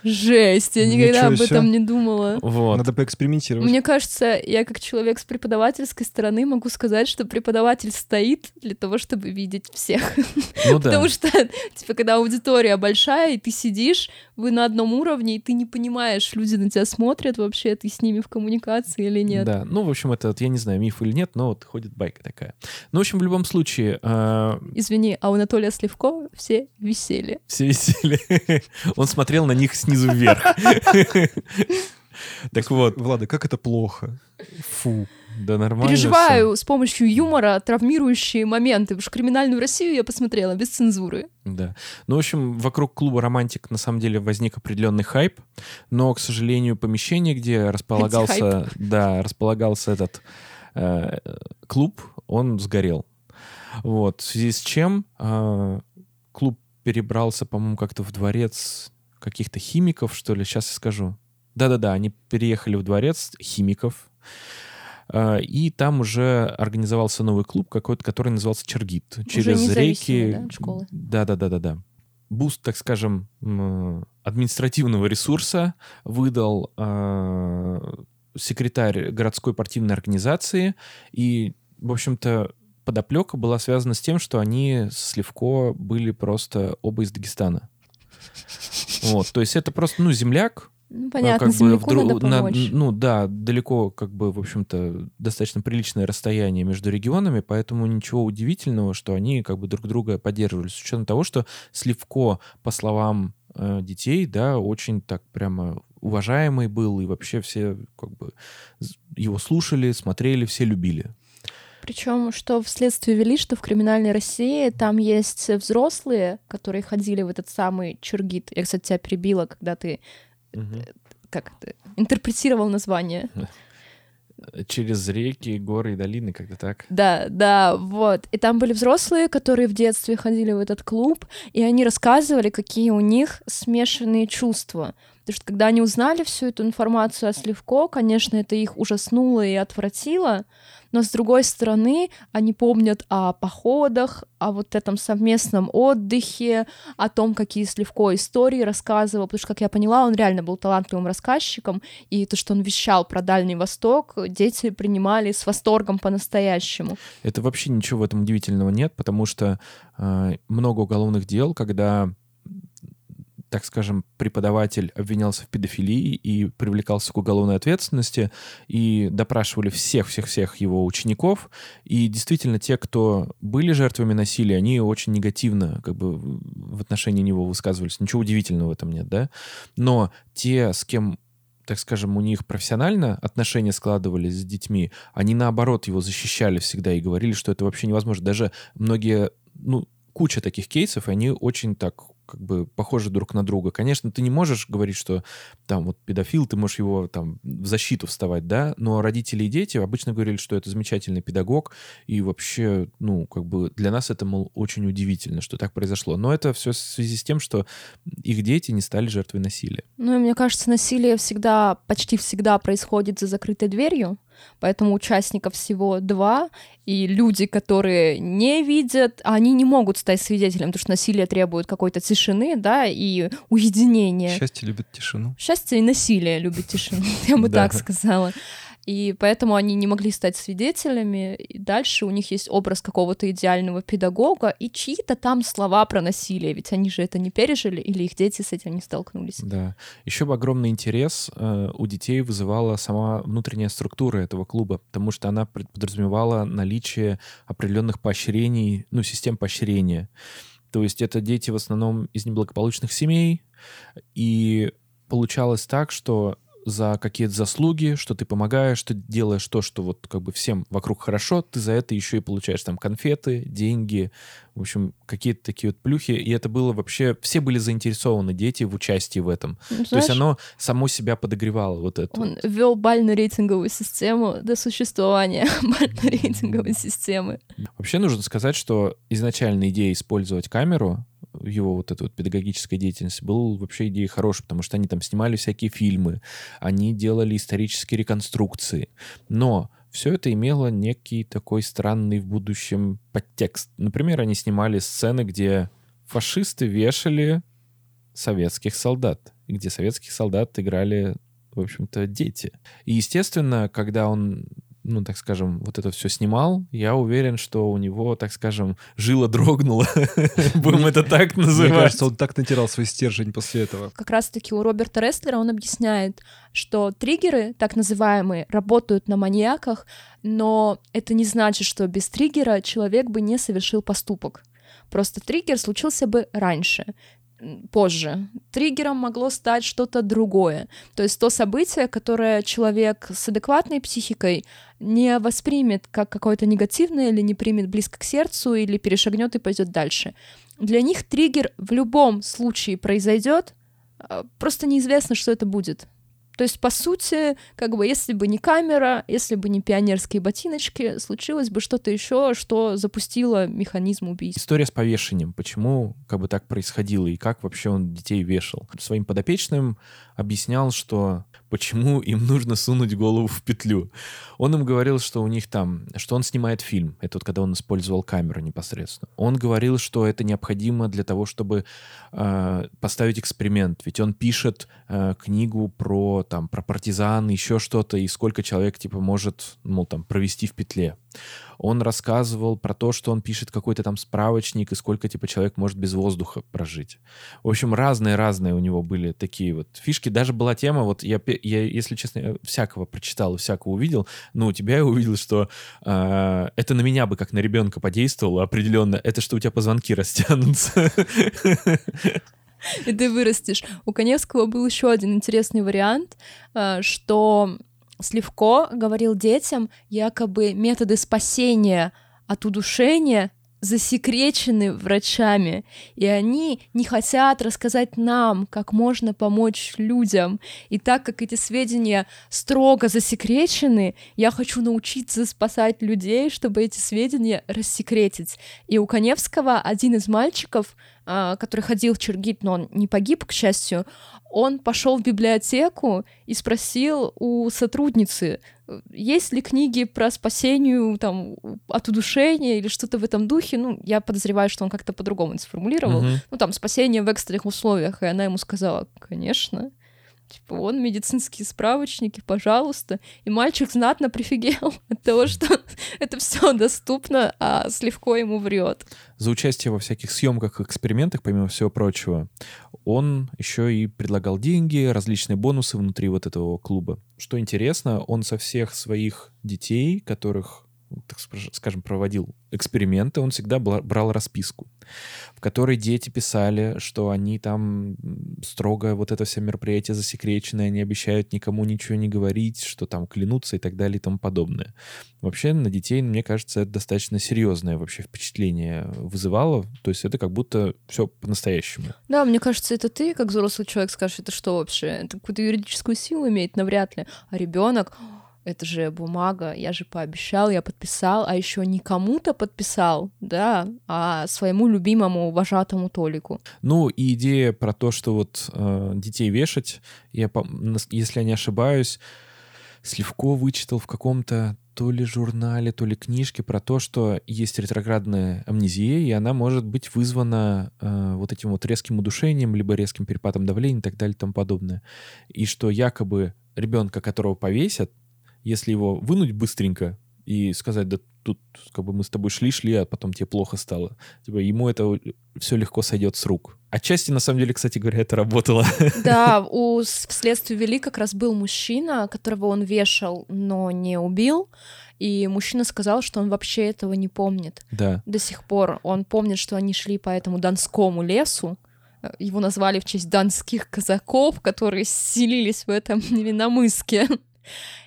Жесть, я никогда Ничего об себе. этом не думала. Вот. Надо поэкспериментировать. Мне кажется, я как человек с преподавательской стороны могу сказать, что преподаватель стоит для того, чтобы видеть всех. Ну да. Потому что, типа, когда аудитория большая, и ты сидишь, вы на одном уровне, и ты не понимаешь, люди на тебя смотрят вообще, ты с ними в коммуникации или нет. Да, ну, в общем, это, вот, я не знаю, миф или нет, но вот ходит байка такая. Ну, в общем, в любом случае, э, Извини, а у Анатолия Сливкова все висели. все висели. Он смотрел на них снизу вверх. Так вот, Влада, как это плохо? Фу. да нормально Переживаю с помощью юмора травмирующие моменты, что криминальную Россию я посмотрела без цензуры. Да. Ну, в общем, вокруг клуба «Романтик» на самом деле возник определенный хайп, но, к сожалению, помещение, где располагался, да, располагался этот э, клуб, он сгорел. Вот. В связи с чем э, клуб перебрался, по-моему, как-то в дворец каких-то химиков, что ли, сейчас я скажу. Да-да-да, они переехали в дворец химиков, э, и там уже организовался новый клуб какой-то, который назывался Чергит. Через независимый, реки. да, школы. Да-да-да-да-да. Буст, так скажем, административного ресурса выдал э, секретарь городской партийной организации, и, в общем-то, подоплека была связана с тем, что они с Сливко были просто оба из Дагестана. Вот, то есть это просто, ну, земляк, Ну, а, понятно, как бы земляку вдру- надо на- ну да, далеко, как бы, в общем-то, достаточно приличное расстояние между регионами, поэтому ничего удивительного, что они как бы друг друга поддерживали, с учетом того, что Сливко, по словам э, детей, да, очень так прямо уважаемый был, и вообще все как бы его слушали, смотрели, все любили. Причем, что вследствие вели, что в криминальной России там есть взрослые, которые ходили в этот самый Чергит. Я, кстати, тебя перебила, когда ты как это, интерпретировал название. Через реки, горы и долины, как-то так. Да, да, вот. И там были взрослые, которые в детстве ходили в этот клуб, и они рассказывали, какие у них смешанные чувства. Потому что когда они узнали всю эту информацию о Сливко, конечно, это их ужаснуло и отвратило, но с другой стороны, они помнят о походах, о вот этом совместном отдыхе, о том, какие Сливко истории рассказывал, потому что, как я поняла, он реально был талантливым рассказчиком, и то, что он вещал про Дальний Восток, дети принимали с восторгом по-настоящему. Это вообще ничего в этом удивительного нет, потому что э, много уголовных дел, когда, так скажем, преподаватель обвинялся в педофилии и привлекался к уголовной ответственности, и допрашивали всех-всех-всех его учеников, и действительно те, кто были жертвами насилия, они очень негативно как бы в отношении него высказывались. Ничего удивительного в этом нет, да? Но те, с кем так скажем, у них профессионально отношения складывались с детьми, они наоборот его защищали всегда и говорили, что это вообще невозможно. Даже многие, ну, куча таких кейсов, они очень так как бы похожи друг на друга. Конечно, ты не можешь говорить, что там вот педофил, ты можешь его там в защиту вставать, да, но родители и дети обычно говорили, что это замечательный педагог, и вообще, ну, как бы для нас это, мол, очень удивительно, что так произошло. Но это все в связи с тем, что их дети не стали жертвой насилия. Ну, и мне кажется, насилие всегда, почти всегда происходит за закрытой дверью, поэтому участников всего два, и люди, которые не видят, они не могут стать свидетелем, потому что насилие требует какой-то тишины, да, и уединения. Счастье любит тишину. Счастье и насилие любят тишину, я бы так сказала. И поэтому они не могли стать свидетелями. И дальше у них есть образ какого-то идеального педагога и чьи-то там слова про насилие, ведь они же это не пережили, или их дети с этим не столкнулись. Да. Еще бы огромный интерес э, у детей вызывала сама внутренняя структура этого клуба, потому что она подразумевала наличие определенных поощрений, ну, систем поощрения. То есть это дети в основном из неблагополучных семей, и получалось так, что за какие-то заслуги, что ты помогаешь, что делаешь то, что вот как бы всем вокруг хорошо, ты за это еще и получаешь там конфеты, деньги, в общем, какие-то такие вот плюхи. И это было вообще... Все были заинтересованы, дети, в участии в этом. Ну, то есть знаешь, оно само себя подогревало, вот это. Он ввел бально-рейтинговую систему до существования бально-рейтинговой системы. Вообще нужно сказать, что изначально идея использовать камеру его вот этой вот педагогической деятельности был вообще идеей хорошей, потому что они там снимали всякие фильмы, они делали исторические реконструкции. Но все это имело некий такой странный в будущем подтекст. Например, они снимали сцены, где фашисты вешали советских солдат, где советских солдат играли, в общем-то, дети. И, естественно, когда он ну, так скажем, вот это все снимал, я уверен, что у него, так скажем, жила дрогнула. Будем это так Мне называть. кажется, он так натерял свой стержень после этого. Как раз-таки у Роберта Рестлера он объясняет, что триггеры, так называемые, работают на маньяках, но это не значит, что без триггера человек бы не совершил поступок. Просто триггер случился бы раньше, позже. Триггером могло стать что-то другое. То есть то событие, которое человек с адекватной психикой не воспримет как какое-то негативное или не примет близко к сердцу или перешагнет и пойдет дальше. Для них триггер в любом случае произойдет, а, просто неизвестно, что это будет. То есть, по сути, как бы, если бы не камера, если бы не пионерские ботиночки, случилось бы что-то еще, что запустило механизм убийства. История с повешением. Почему как бы так происходило и как вообще он детей вешал? Своим подопечным объяснял, что почему им нужно сунуть голову в петлю. Он им говорил, что у них там, что он снимает фильм. Это вот когда он использовал камеру непосредственно. Он говорил, что это необходимо для того, чтобы э, поставить эксперимент. Ведь он пишет э, книгу про там про партизан, еще что-то, и сколько человек типа может, ну там провести в петле. Он рассказывал про то, что он пишет какой-то там справочник, и сколько типа человек может без воздуха прожить. В общем, разные-разные у него были такие вот фишки. Даже была тема, вот я, я если честно, я всякого прочитал, всякого увидел, но у тебя я увидел, что э, это на меня бы как на ребенка подействовало определенно. Это что у тебя позвонки растянутся. И ты вырастешь. У Коневского был еще один интересный вариант, э, что Сливко говорил детям, якобы методы спасения от удушения засекречены врачами, и они не хотят рассказать нам, как можно помочь людям. И так как эти сведения строго засекречены, я хочу научиться спасать людей, чтобы эти сведения рассекретить. И у Коневского один из мальчиков, а, который ходил в Чергит, но он не погиб, к счастью, он пошел в библиотеку и спросил у сотрудницы, есть ли книги про спасение там, от удушения или что-то в этом духе. Ну, я подозреваю, что он как-то по-другому это сформулировал. Мгм. Ну, там, спасение в экстренных условиях. И она ему сказала, конечно. Типа, вон медицинские справочники, пожалуйста. И мальчик знатно прифигел от того, что это все доступно, а Сливко ему врет. За участие во всяких съемках, экспериментах, помимо всего прочего, он еще и предлагал деньги, различные бонусы внутри вот этого клуба. Что интересно, он со всех своих детей, которых так скажем, проводил эксперименты, он всегда брал расписку, в которой дети писали, что они там строго вот это все мероприятие засекречено, они обещают никому ничего не говорить, что там клянутся и так далее и тому подобное. Вообще на детей, мне кажется, это достаточно серьезное вообще впечатление вызывало, то есть это как будто все по-настоящему. Да, мне кажется, это ты, как взрослый человек, скажешь, это что вообще? Это какую-то юридическую силу имеет, навряд ли. А ребенок, это же бумага, я же пообещал, я подписал, а еще не кому-то подписал, да, а своему любимому вожатому Толику. Ну, и идея про то, что вот э, детей вешать, я, если я не ошибаюсь, Сливко вычитал в каком-то то ли журнале, то ли книжке про то, что есть ретроградная амнезия, и она может быть вызвана э, вот этим вот резким удушением, либо резким перепадом давления и так далее и тому подобное. И что якобы ребенка, которого повесят, если его вынуть быстренько и сказать, да тут как бы мы с тобой шли-шли, а потом тебе плохо стало, типа ему это все легко сойдет с рук. Отчасти, на самом деле, кстати говоря, это работало. Да, у с- в следствии вели как раз был мужчина, которого он вешал, но не убил. И мужчина сказал, что он вообще этого не помнит Да. до сих пор. Он помнит, что они шли по этому донскому лесу. Э, Его назвали в честь донских казаков, которые селились в этом Невиномыске.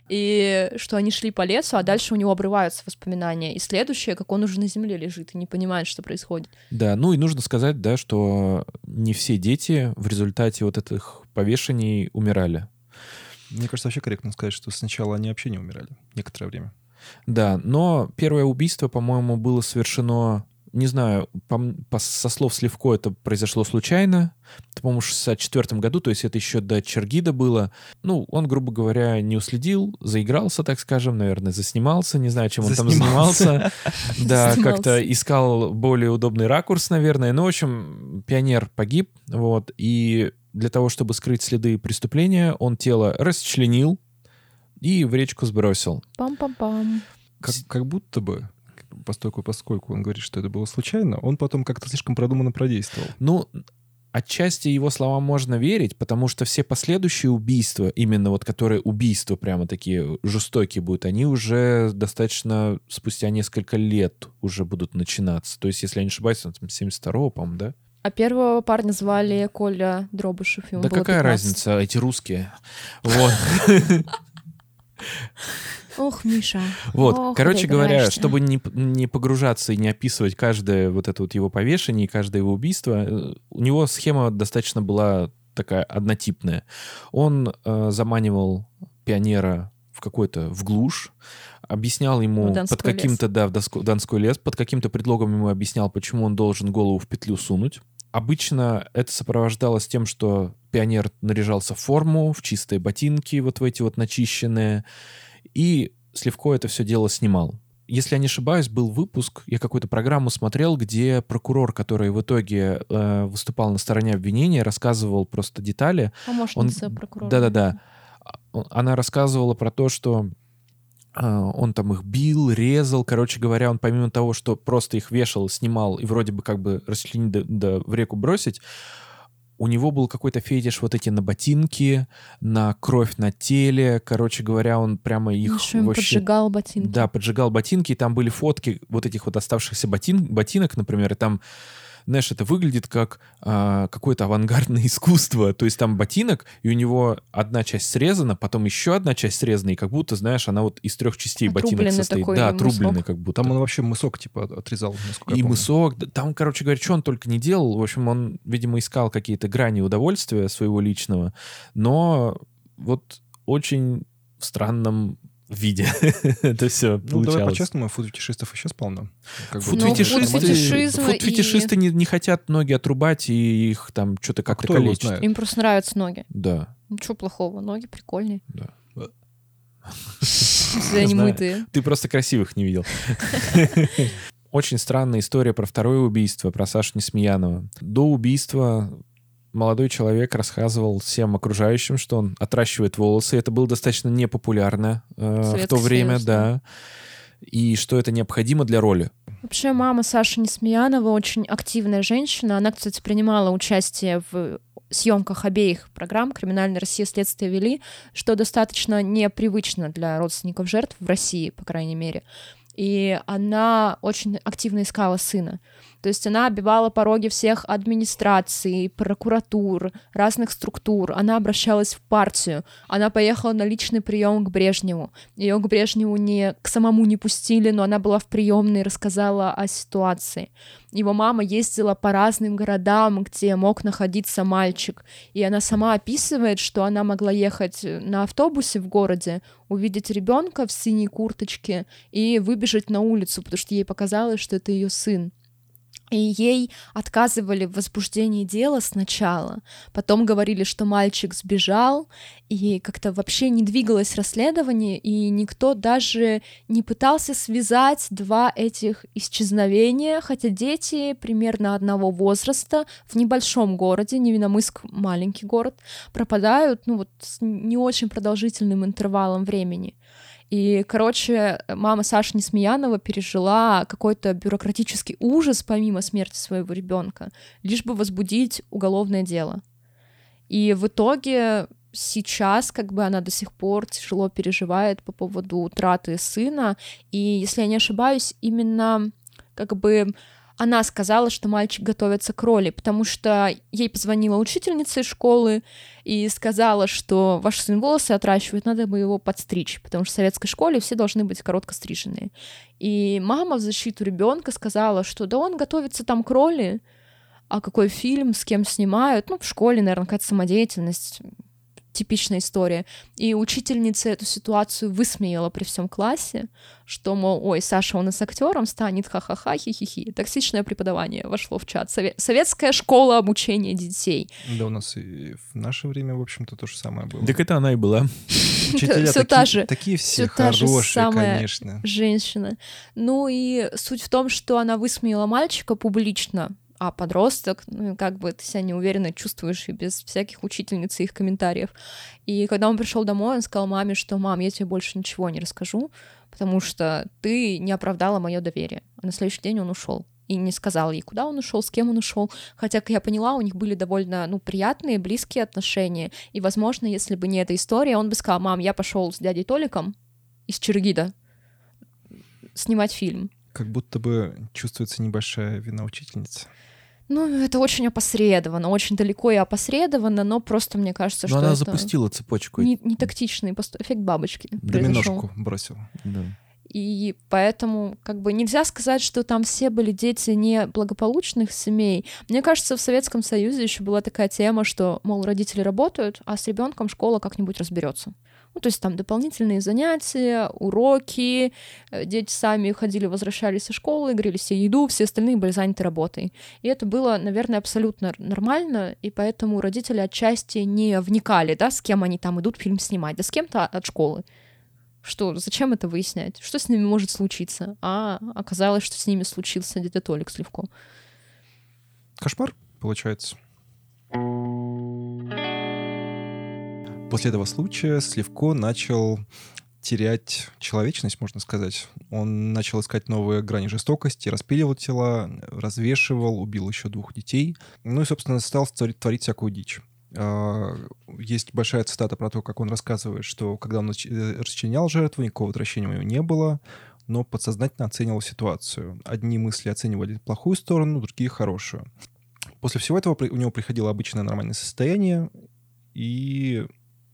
И что они шли по лесу, а дальше у него обрываются воспоминания. И следующее, как он уже на земле лежит и не понимает, что происходит. Да, ну и нужно сказать, да, что не все дети в результате вот этих повешений умирали. Мне кажется, вообще корректно сказать, что сначала они вообще не умирали некоторое время. Да, но первое убийство, по-моему, было совершено, не знаю, по, по- со слов Сливко это произошло случайно, это, по-моему, в 64 году, то есть это еще до Чергида было. Ну, он, грубо говоря, не уследил, заигрался, так скажем, наверное, заснимался, не знаю, чем он там занимался. Да, как-то искал более удобный ракурс, наверное. Ну, в общем, пионер погиб, вот, и для того, чтобы скрыть следы преступления, он тело расчленил и в речку сбросил. Пам-пам-пам. Как, как будто бы, постольку, поскольку он говорит, что это было случайно, он потом как-то слишком продуманно продействовал. Ну, отчасти его словам можно верить, потому что все последующие убийства, именно вот которые убийства прямо такие жестокие будут, они уже достаточно спустя несколько лет уже будут начинаться. То есть, если я не ошибаюсь, он там 72-го, по-моему, да? А первого парня звали Коля Дробышев. Ему да было какая 15. разница, эти русские. Вот. Ох, Миша. Вот, Ох, короче говоря, чтобы не, не погружаться и не описывать каждое вот это вот его повешение и каждое его убийство, э, у него схема достаточно была такая однотипная. Он э, заманивал пионера в какой-то в глушь, объяснял ему Донской под каким-то, да, в Донско- Донской лес, под каким-то предлогом ему объяснял, почему он должен голову в петлю сунуть. Обычно это сопровождалось тем, что пионер наряжался в форму, в чистые ботинки, вот в эти вот начищенные, и Сливко это все дело снимал. Если я не ошибаюсь, был выпуск, я какую-то программу смотрел, где прокурор, который в итоге э, выступал на стороне обвинения, рассказывал просто детали. Помощница прокурора. Да-да-да. А, Она рассказывала про то, что а, он там их бил, резал. Короче говоря, он помимо того, что просто их вешал, снимал и вроде бы как бы расчленить да, да в реку бросить, у него был какой-то фетиш вот эти на ботинки, на кровь на теле. Короче говоря, он прямо их Еще вообще... поджигал ботинки. Да, поджигал ботинки, и там были фотки вот этих вот оставшихся ботин, ботинок, например, и там, знаешь, это выглядит как а, какое-то авангардное искусство. То есть там ботинок, и у него одна часть срезана, потом еще одна часть срезана, и как будто, знаешь, она вот из трех частей ботинок Отрубленный состоит. такой да, мысок. отрубленный как будто. Там он вообще мысок типа отрезал, насколько я И помню. мысок, да, там, короче говоря, что он только не делал. В общем, он, видимо, искал какие-то грани удовольствия своего личного, но вот очень в странном виде это все Ну, давай получалось. по-честному, фуд-фетишистов еще сполна. Как бы Ну, Фуд-фетишисты, и- не, не хотят ноги отрубать и их там что-то как-то кто его калечить. знает? Им просто нравятся ноги. Да, Ничего плохого, ноги прикольные. да. Они Знаю. мытые. Ты просто красивых не видел. Очень странная история про второе убийство, про Сашу Несмеянова. До убийства молодой человек рассказывал всем окружающим, что он отращивает волосы. Это было достаточно непопулярно э, в то время, Союз, да. И что это необходимо для роли. Вообще, мама Саши Несмеянова очень активная женщина. Она, кстати, принимала участие в съемках обеих программ «Криминальная Россия. Следствие вели», что достаточно непривычно для родственников жертв в России, по крайней мере. И она очень активно искала сына. То есть она обивала пороги всех администраций, прокуратур, разных структур. Она обращалась в партию. Она поехала на личный прием к Брежневу. Ее к Брежневу не к самому не пустили, но она была в приемной и рассказала о ситуации. Его мама ездила по разным городам, где мог находиться мальчик. И она сама описывает, что она могла ехать на автобусе в городе, увидеть ребенка в синей курточке и выбежать на улицу, потому что ей показалось, что это ее сын. И ей отказывали в возбуждении дела сначала, потом говорили, что мальчик сбежал, и как-то вообще не двигалось расследование, и никто даже не пытался связать два этих исчезновения, хотя дети примерно одного возраста в небольшом городе, Невиномыск маленький город, пропадают, ну вот с не очень продолжительным интервалом времени. И, короче, мама Саши Несмеянова пережила какой-то бюрократический ужас помимо смерти своего ребенка, лишь бы возбудить уголовное дело. И в итоге сейчас как бы она до сих пор тяжело переживает по поводу утраты сына. И, если я не ошибаюсь, именно как бы она сказала, что мальчик готовится к роли, потому что ей позвонила учительница из школы и сказала, что ваш сын волосы отращивает, надо бы его подстричь, потому что в советской школе все должны быть коротко стриженные. И мама в защиту ребенка сказала, что да он готовится там к роли, а какой фильм, с кем снимают, ну, в школе, наверное, какая-то самодеятельность, типичная история. И учительница эту ситуацию высмеяла при всем классе, что, мол, ой, Саша, он и с актером станет, ха-ха-ха, хи-хи-хи. Токсичное преподавание вошло в чат. Сове- Советская школа обучения детей. Да, у нас и в наше время, в общем-то, то же самое было. Так это она и была. Учителя всё такие, та же- такие все всё та же хорошие, самая конечно. Женщина. Ну и суть в том, что она высмеяла мальчика публично, а подросток, ну, как бы ты себя неуверенно чувствуешь и без всяких учительниц и их комментариев. И когда он пришел домой, он сказал маме, что «мам, я тебе больше ничего не расскажу, потому что ты не оправдала мое доверие». А на следующий день он ушел и не сказал ей, куда он ушел, с кем он ушел. Хотя, как я поняла, у них были довольно ну, приятные, близкие отношения. И, возможно, если бы не эта история, он бы сказал, мам, я пошел с дядей Толиком из Чергида снимать фильм. Как будто бы чувствуется небольшая вина учительницы. Ну, это очень опосредованно, очень далеко и опосредованно, но просто мне кажется, Но что она это запустила цепочку. не, не тактичный пост- эффект бабочки. Доминошку бросил. Да. И поэтому как бы нельзя сказать, что там все были дети неблагополучных семей. Мне кажется, в Советском Союзе еще была такая тема, что, мол, родители работают, а с ребенком школа как-нибудь разберется. Ну, то есть там дополнительные занятия, уроки, э, дети сами ходили, возвращались из школы, грели себе еду, все остальные были заняты работой. И это было, наверное, абсолютно нормально, и поэтому родители отчасти не вникали, да, с кем они там идут фильм снимать, да с кем-то от школы. Что, зачем это выяснять? Что с ними может случиться? А оказалось, что с ними случился дядя Толик Сливко. Кошмар, получается. После этого случая Сливко начал терять человечность, можно сказать. Он начал искать новые грани жестокости, распиливал тела, развешивал, убил еще двух детей. Ну и, собственно, стал творить, творить всякую дичь. А, Есть большая цитата про то, как он рассказывает, что когда он э, расчленял жертву, никакого отвращения у него не было, но подсознательно оценивал ситуацию. Одни мысли оценивали плохую сторону, другие — хорошую. После всего этого у него приходило обычное нормальное состояние, и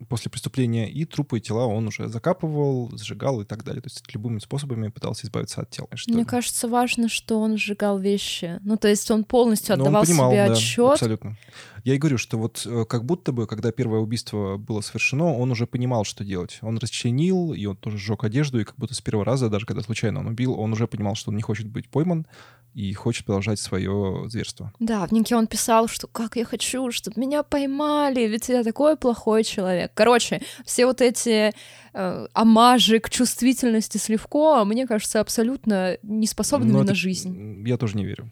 после преступления и трупы и тела он уже закапывал, сжигал и так далее. То есть любыми способами пытался избавиться от тела. Что... Мне кажется, важно, что он сжигал вещи. Ну, то есть он полностью Но он отдавал понимал, себе да, отчет. абсолютно. Я и говорю, что вот э, как будто бы, когда первое убийство было совершено, он уже понимал, что делать. Он расчленил, и он тоже сжег одежду, и как будто с первого раза, даже когда случайно он убил, он уже понимал, что он не хочет быть пойман и хочет продолжать свое зверство. Да, в дневнике он писал, что как я хочу, чтобы меня поймали, ведь я такой плохой человек. Короче, все вот эти э, омажи к чувствительности Сливко, мне кажется, абсолютно неспособными Но на это- жизнь. Я тоже не верю.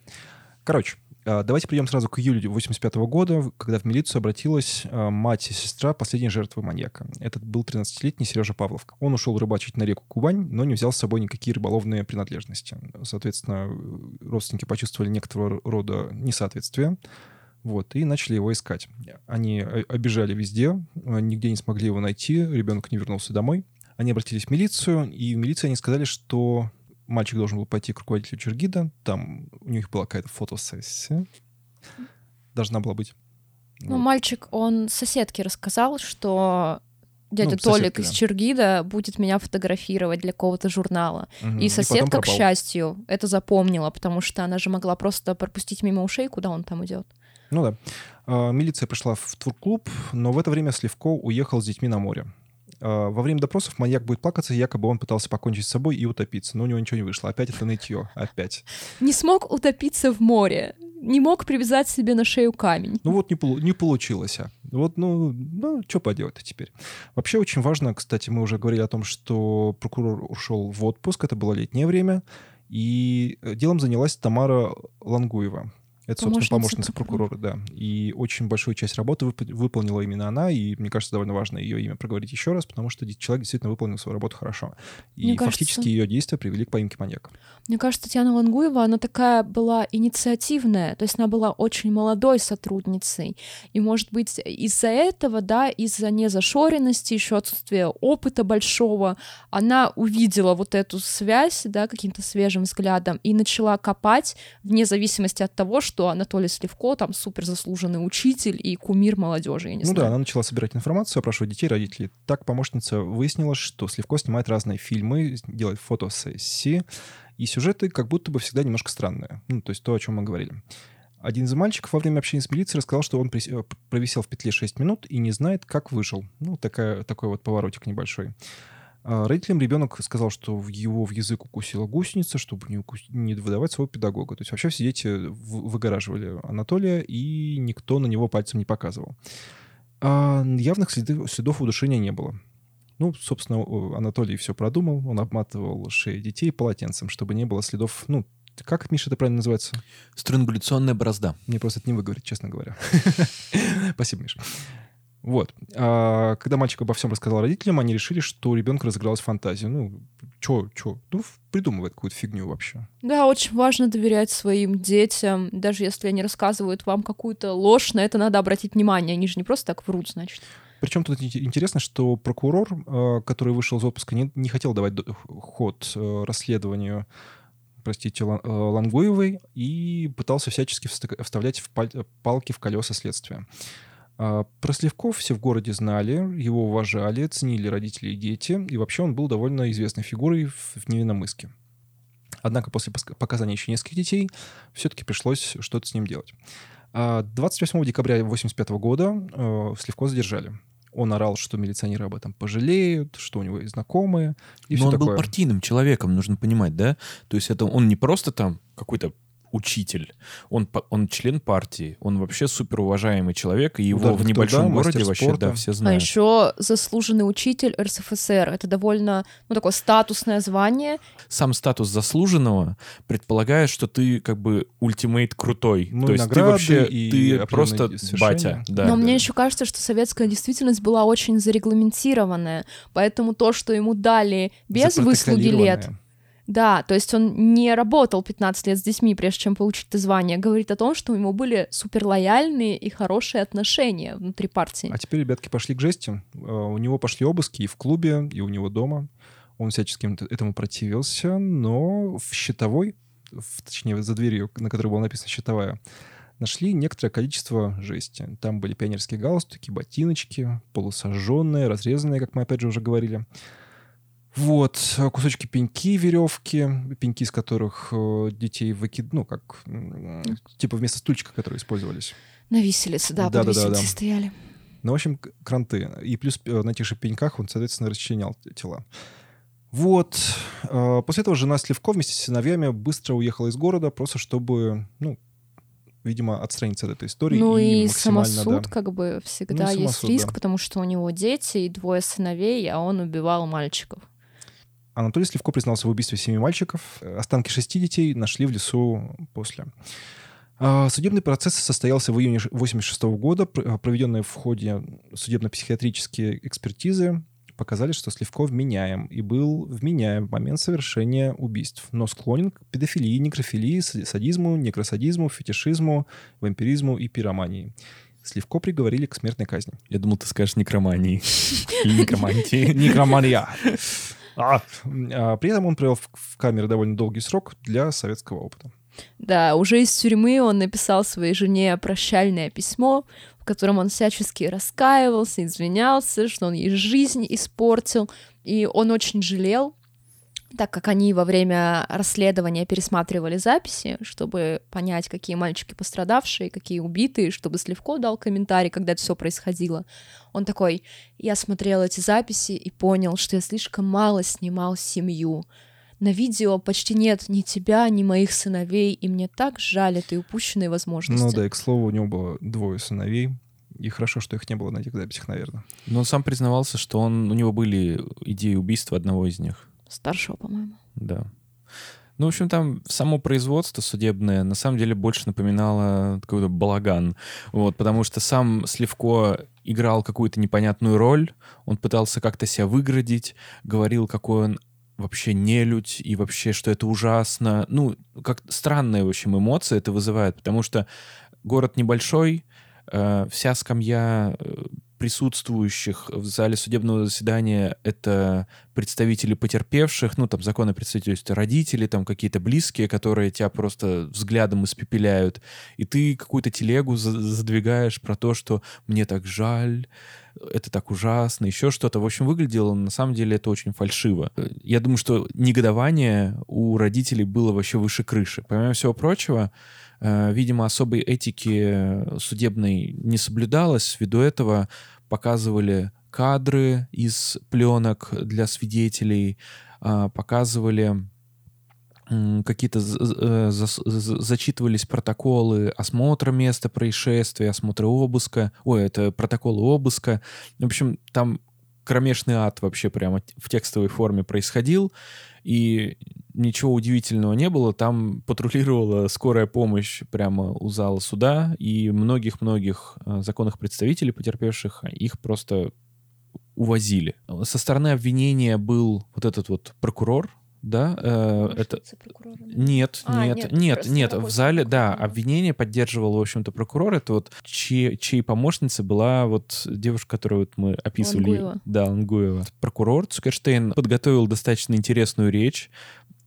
Короче, а, давайте перейдем сразу к июлю 85 года, когда в милицию обратилась а, мать и сестра последней жертвы маньяка. Этот был 13-летний Сережа Павлов. Он ушел рыбачить на реку Кубань, но не взял с собой никакие рыболовные принадлежности. Соответственно, родственники почувствовали некоторого рода несоответствие. Вот, и начали его искать. Они о- обижали везде, а, нигде не смогли его найти, ребенок не вернулся домой. Они обратились в милицию, и в милиции они сказали, что мальчик должен был пойти к руководителю Чергида, там у них была какая-то фотосессия. Должна была быть. Ну, Вот. мальчик, он соседке рассказал, что дядя Ну, Толик соседка, из да. Чергида будет меня фотографировать для какого-то журнала. Мгм. И соседка, к пропал. счастью, это запомнила, потому что она же могла просто пропустить мимо ушей, куда он там идет. Ну да. А, Милиция пришла в турклуб, но в это время Сливко уехал с детьми на море. А, Во время допросов маньяк будет плакаться, якобы он пытался покончить с собой и утопиться, но у него ничего не вышло. Опять это нытье, опять. Не смог утопиться в море, не мог привязать себе на шею камень. Ну вот не, полу- не получилось. а. Вот, ну, ну что поделать-то теперь. Вообще очень важно, кстати, мы уже говорили о том, что прокурор ушел в отпуск, это было летнее время, и э, делом занялась Тамара Лангуева. Это, собственно, Помощница помощница прокурора. прокурора, да. И очень большую часть работы вып- выполнила именно она, и мне кажется, довольно важно ее имя проговорить еще раз, потому что человек действительно выполнил свою работу хорошо. И Мне кажется- фактически ее действия привели к поимке маньяка. Мне кажется, Татьяна Лангуева, она такая была инициативная, то есть она была очень молодой сотрудницей. И, может быть, из-за этого, да, из-за незашоренности, еще отсутствия опыта большого, она увидела вот эту связь, да, каким-то свежим взглядом и начала копать вне зависимости от того, что Анатолий Сливко там супер заслуженный учитель и кумир молодежи, я не ну да, знаю. она начала собирать информацию, опрашивать детей, родителей. Так помощница выяснила, что Сливко снимает разные фильмы, делает фотосессии, и сюжеты как будто бы всегда немножко странные. Ну, то есть то, о чем мы говорили. Один из мальчиков во время общения с милицией рассказал, что он э, провисел в петле 6 минут и не знает, как выжил. Ну, такая, такой вот поворотик небольшой. А Родителям ребенок сказал, что его в язык укусила гусеница, чтобы не, укус- не выдавать своего педагога. То есть вообще все дети выгораживали Анатолия, и никто на него пальцем не показывал. А явных следы- следов удушения не было. Ну, собственно, Анатолий все продумал. Он обматывал шеи детей полотенцем, чтобы не было следов... Ну, как, Миша, это правильно называется? Странгуляционная борозда. Мне просто это не выговорить, честно говоря. Спасибо, Миша. Вот. А когда мальчик обо всем рассказал родителям, они решили, что у ребенка разыгралась фантазия. Ну, чё, чё? Ну, придумывает какую-то фигню вообще. Да, очень важно доверять своим детям, даже если они рассказывают вам какую-то ложь, на это надо обратить внимание, они же не просто так врут, значит. Причем тут ин- интересно, что прокурор, э, который вышел из отпуска, не, не хотел давать ход э, расследованию, простите, э, Лангуевой и пытался всячески вста- вставлять в паль- палки в колеса следствия. А, Про Сливков все в городе знали, его уважали, ценили родители и дети, и вообще он был довольно известной фигурой в Невинномысске. Однако после пос- показаний еще нескольких детей все-таки пришлось что-то с ним делать. А 28 декабря 1985 года э, Сливко задержали. Он орал, что милиционеры об этом пожалеют, что у него есть знакомые. И Но он такое. был партийным человеком, нужно понимать, да? То есть это он не просто там какой-то учитель, он, он член партии, он вообще суперуважаемый человек, и его Ударных в небольшом труда, городе вообще, спорта. да, все А знают. еще заслуженный учитель РСФСР. Это довольно, ну, такое статусное звание. Сам статус заслуженного предполагает, что ты как бы ультимейт крутой. Ну, То есть ты вообще, и ты просто свершения. батя. Да. Но мне еще кажется, что советская действительность была очень зарегламентированная. Поэтому то, что ему дали без выслуги лет. Да, то есть он не работал 15 лет с детьми, прежде чем получить это звание, говорит о том, что у него были суперлояльные и хорошие отношения внутри партии. А теперь ребятки пошли к жести. Э, У него пошли обыски и в клубе, и у него дома. Он всячески этому противился, но в щитовой, в- точнее, за дверью, на которой было написано «щитовая», нашли некоторое количество жести. Там были пионерские галстуки, ботиночки, полусожженные, разрезанные, как мы опять же уже говорили. Вот, кусочки пеньки, веревки, пеньки, из которых э, детей выкид... Ну, как... Типа вместо стульчика, которые использовались. На виселице, да, под Да-да-да-да. виселицей стояли. Ну, в общем, кранты. И плюс на тех же пеньках он, соответственно, расчленял тела. Вот. Э, После этого жена Сливко вместе с сыновьями быстро уехала из города, просто чтобы, ну, видимо, отстраниться от этой истории. Ну и, максимально, самосуд, да. как бы, всегда Ну, есть самосуд, риск, да. потому что у него дети и двое сыновей, а он убивал мальчиков. Анатолий Сливко признался в убийстве семи мальчиков. Останки шести детей нашли в лесу после. А, Судебный процесс состоялся в июне 1986 года. А, Проведенные в ходе судебно-психиатрические экспертизы показали, что Сливко вменяем и был вменяем в момент совершения убийств, но склонен к педофилии, некрофилии, сади- садизму, некросадизму, фетишизму, вампиризму и пиромании. Сливко приговорили к смертной казни. Я думал, ты скажешь некромании. Некромантии. Некромания. А, При этом он провел в- в камере довольно долгий срок для советского опыта. Да, уже из тюрьмы он написал своей жене прощальное письмо, в котором он всячески раскаивался, извинялся, что он ей жизнь испортил, и он очень жалел, так как они во время расследования пересматривали записи, чтобы понять, какие мальчики пострадавшие, какие убитые, чтобы Сливко дал комментарий, когда это все происходило. Он такой, я смотрел эти записи и понял, что я слишком мало снимал семью. На видео почти нет ни тебя, ни моих сыновей, и мне так жаль этой упущенной возможности. Ну да, и, к слову, у него было двое сыновей. И хорошо, что их не было на этих записях, наверное. Но он сам признавался, что он, у него были идеи убийства одного из них. Старшего, по-моему. Да. Ну, в общем, там само производство судебное на самом деле больше напоминало какой-то балаган. Вот, потому что сам Сливко играл какую-то непонятную роль, он пытался как-то себя выградить, говорил, какой он вообще нелюдь и вообще, что это ужасно. Ну, как странные, в общем, эмоции это вызывает, потому что город небольшой, э, вся скамья э, присутствующих в зале судебного заседания это представители потерпевших, ну, там, законы представительства родители, там, какие-то близкие, которые тебя просто взглядом испепеляют, и ты какую-то телегу задвигаешь про то, что мне так жаль, это так ужасно, еще что-то. В общем, выглядело, на самом деле, это очень фальшиво. Я думаю, что негодование у родителей было вообще выше крыши. Помимо всего прочего, видимо, особой этики судебной не соблюдалось. Ввиду этого показывали кадры из пленок для свидетелей, а, показывали какие-то э, зачитывались протоколы осмотра места происшествия, осмотра обыска, ой, это протоколы обыска. В общем, там кромешный ад вообще прямо в текстовой форме происходил, и ничего удивительного не было. Там патрулировала скорая помощь прямо у зала суда, и многих-многих э, законных представителей потерпевших их просто увозили. Со стороны обвинения был вот этот вот прокурор, да, э, это... Нет, а, нет, нет, нет, в зале, да, обвинение поддерживал, в общем-то, прокурор, это вот чьей, чьей помощницей была вот девушка, которую вот мы описывали. Лангуева. Да, Лангуева. Прокурор Цукерштейн подготовил достаточно интересную речь,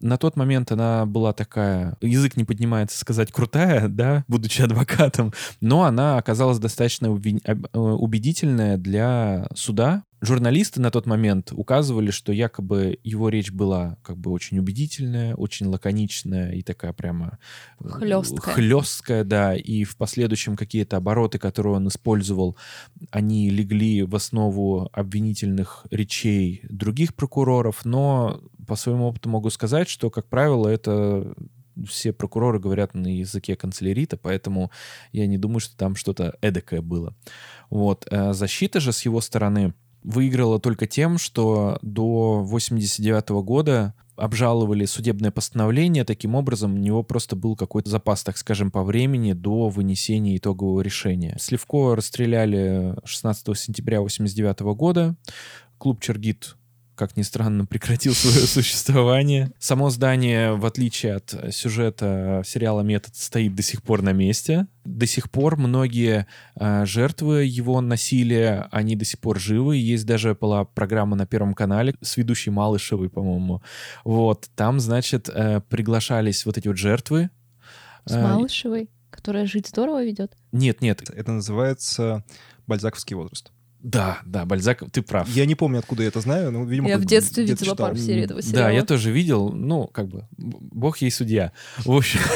на тот момент она была такая, язык не поднимается сказать крутая, да, будучи адвокатом, но она оказалась достаточно э, убедительная для суда, журналисты на тот момент указывали, что якобы его речь была как бы очень убедительная, очень лаконичная и такая прямо хлесткая. хлесткая, да, и в последующем какие-то обороты, которые он использовал, они легли в основу обвинительных речей других прокуроров, но по своему опыту могу сказать, что, как правило, это все прокуроры говорят на языке канцелярита, поэтому я не думаю, что там что-то эдакое было. Вот. Э, защита же с его стороны выиграла только тем, что до 89 года обжаловали судебное постановление, таким образом у него просто был какой-то запас, так скажем, по времени до вынесения итогового решения. Сливко расстреляли 16 сентября 89 года. Клуб Чергит как ни странно, прекратил свое существование. Само здание, в отличие от сюжета сериала «Метод», стоит до сих пор на месте. До сих пор многие э, жертвы его насилия, они до сих пор живы. Есть даже была программа на Первом канале с ведущей Малышевой, по-моему. Вот, там, значит, э, приглашались вот эти вот жертвы. С Малышевой? Которая «Жить здорово» ведет? Нет, нет. Это называется бальзаковский возраст. Да, да, Бальзак, ты прав. Я не помню, откуда я это знаю, но, видимо, Я в детстве видела пару серий этого сериала. Да, я тоже видел, ну, как бы, бог ей судья. В общем...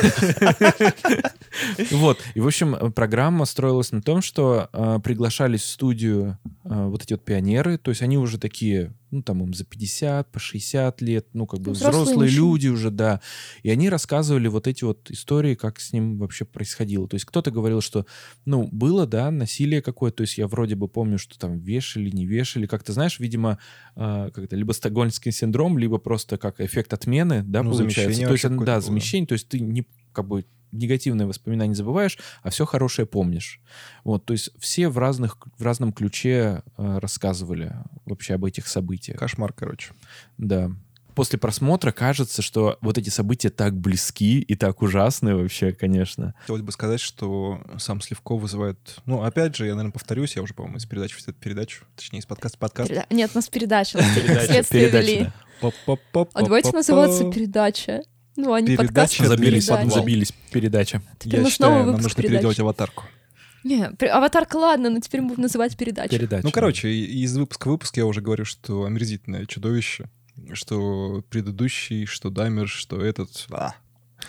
Вот, и, в общем, программа строилась на том, что э, приглашались в студию э, вот эти вот пионеры, то есть они уже такие ну, там им за 50, по 60 лет, ну, как бы взрослые, взрослые люди уже, да. И они рассказывали вот эти вот истории, как с ним вообще происходило. То есть кто-то говорил, что, ну, было, да, насилие какое-то, то есть я вроде бы помню, что там вешали, не вешали, как-то, знаешь, видимо, э, как-то либо стокгольмский синдром, либо просто как эффект отмены, да, ну, получается. То есть, да, замещение, то есть ты не как бы негативные воспоминания забываешь, а все хорошее помнишь. Вот, то есть все в, разных, в разном ключе э, рассказывали вообще об этих событиях. Кошмар, короче. Да. После просмотра кажется, что вот эти события так близки и так ужасны вообще, конечно. Хотелось бы сказать, что сам Сливков вызывает... Ну, опять же, я, наверное, повторюсь, я уже, по-моему, из передачи в передачу, точнее, из подкаста в подкаст. Нет, у нас передача, следствие вели. А давайте называться передача. Ну, они передача подкаст забились, забились передача. Теперь Я считаю, нам нужно переделать аватарку. Не, аватарка ладно, но теперь будем называть передачу. Передача. Ну, короче, из выпуска в выпуск я уже говорю, что омерзительное чудовище, что предыдущий, что Даймер, что этот... А.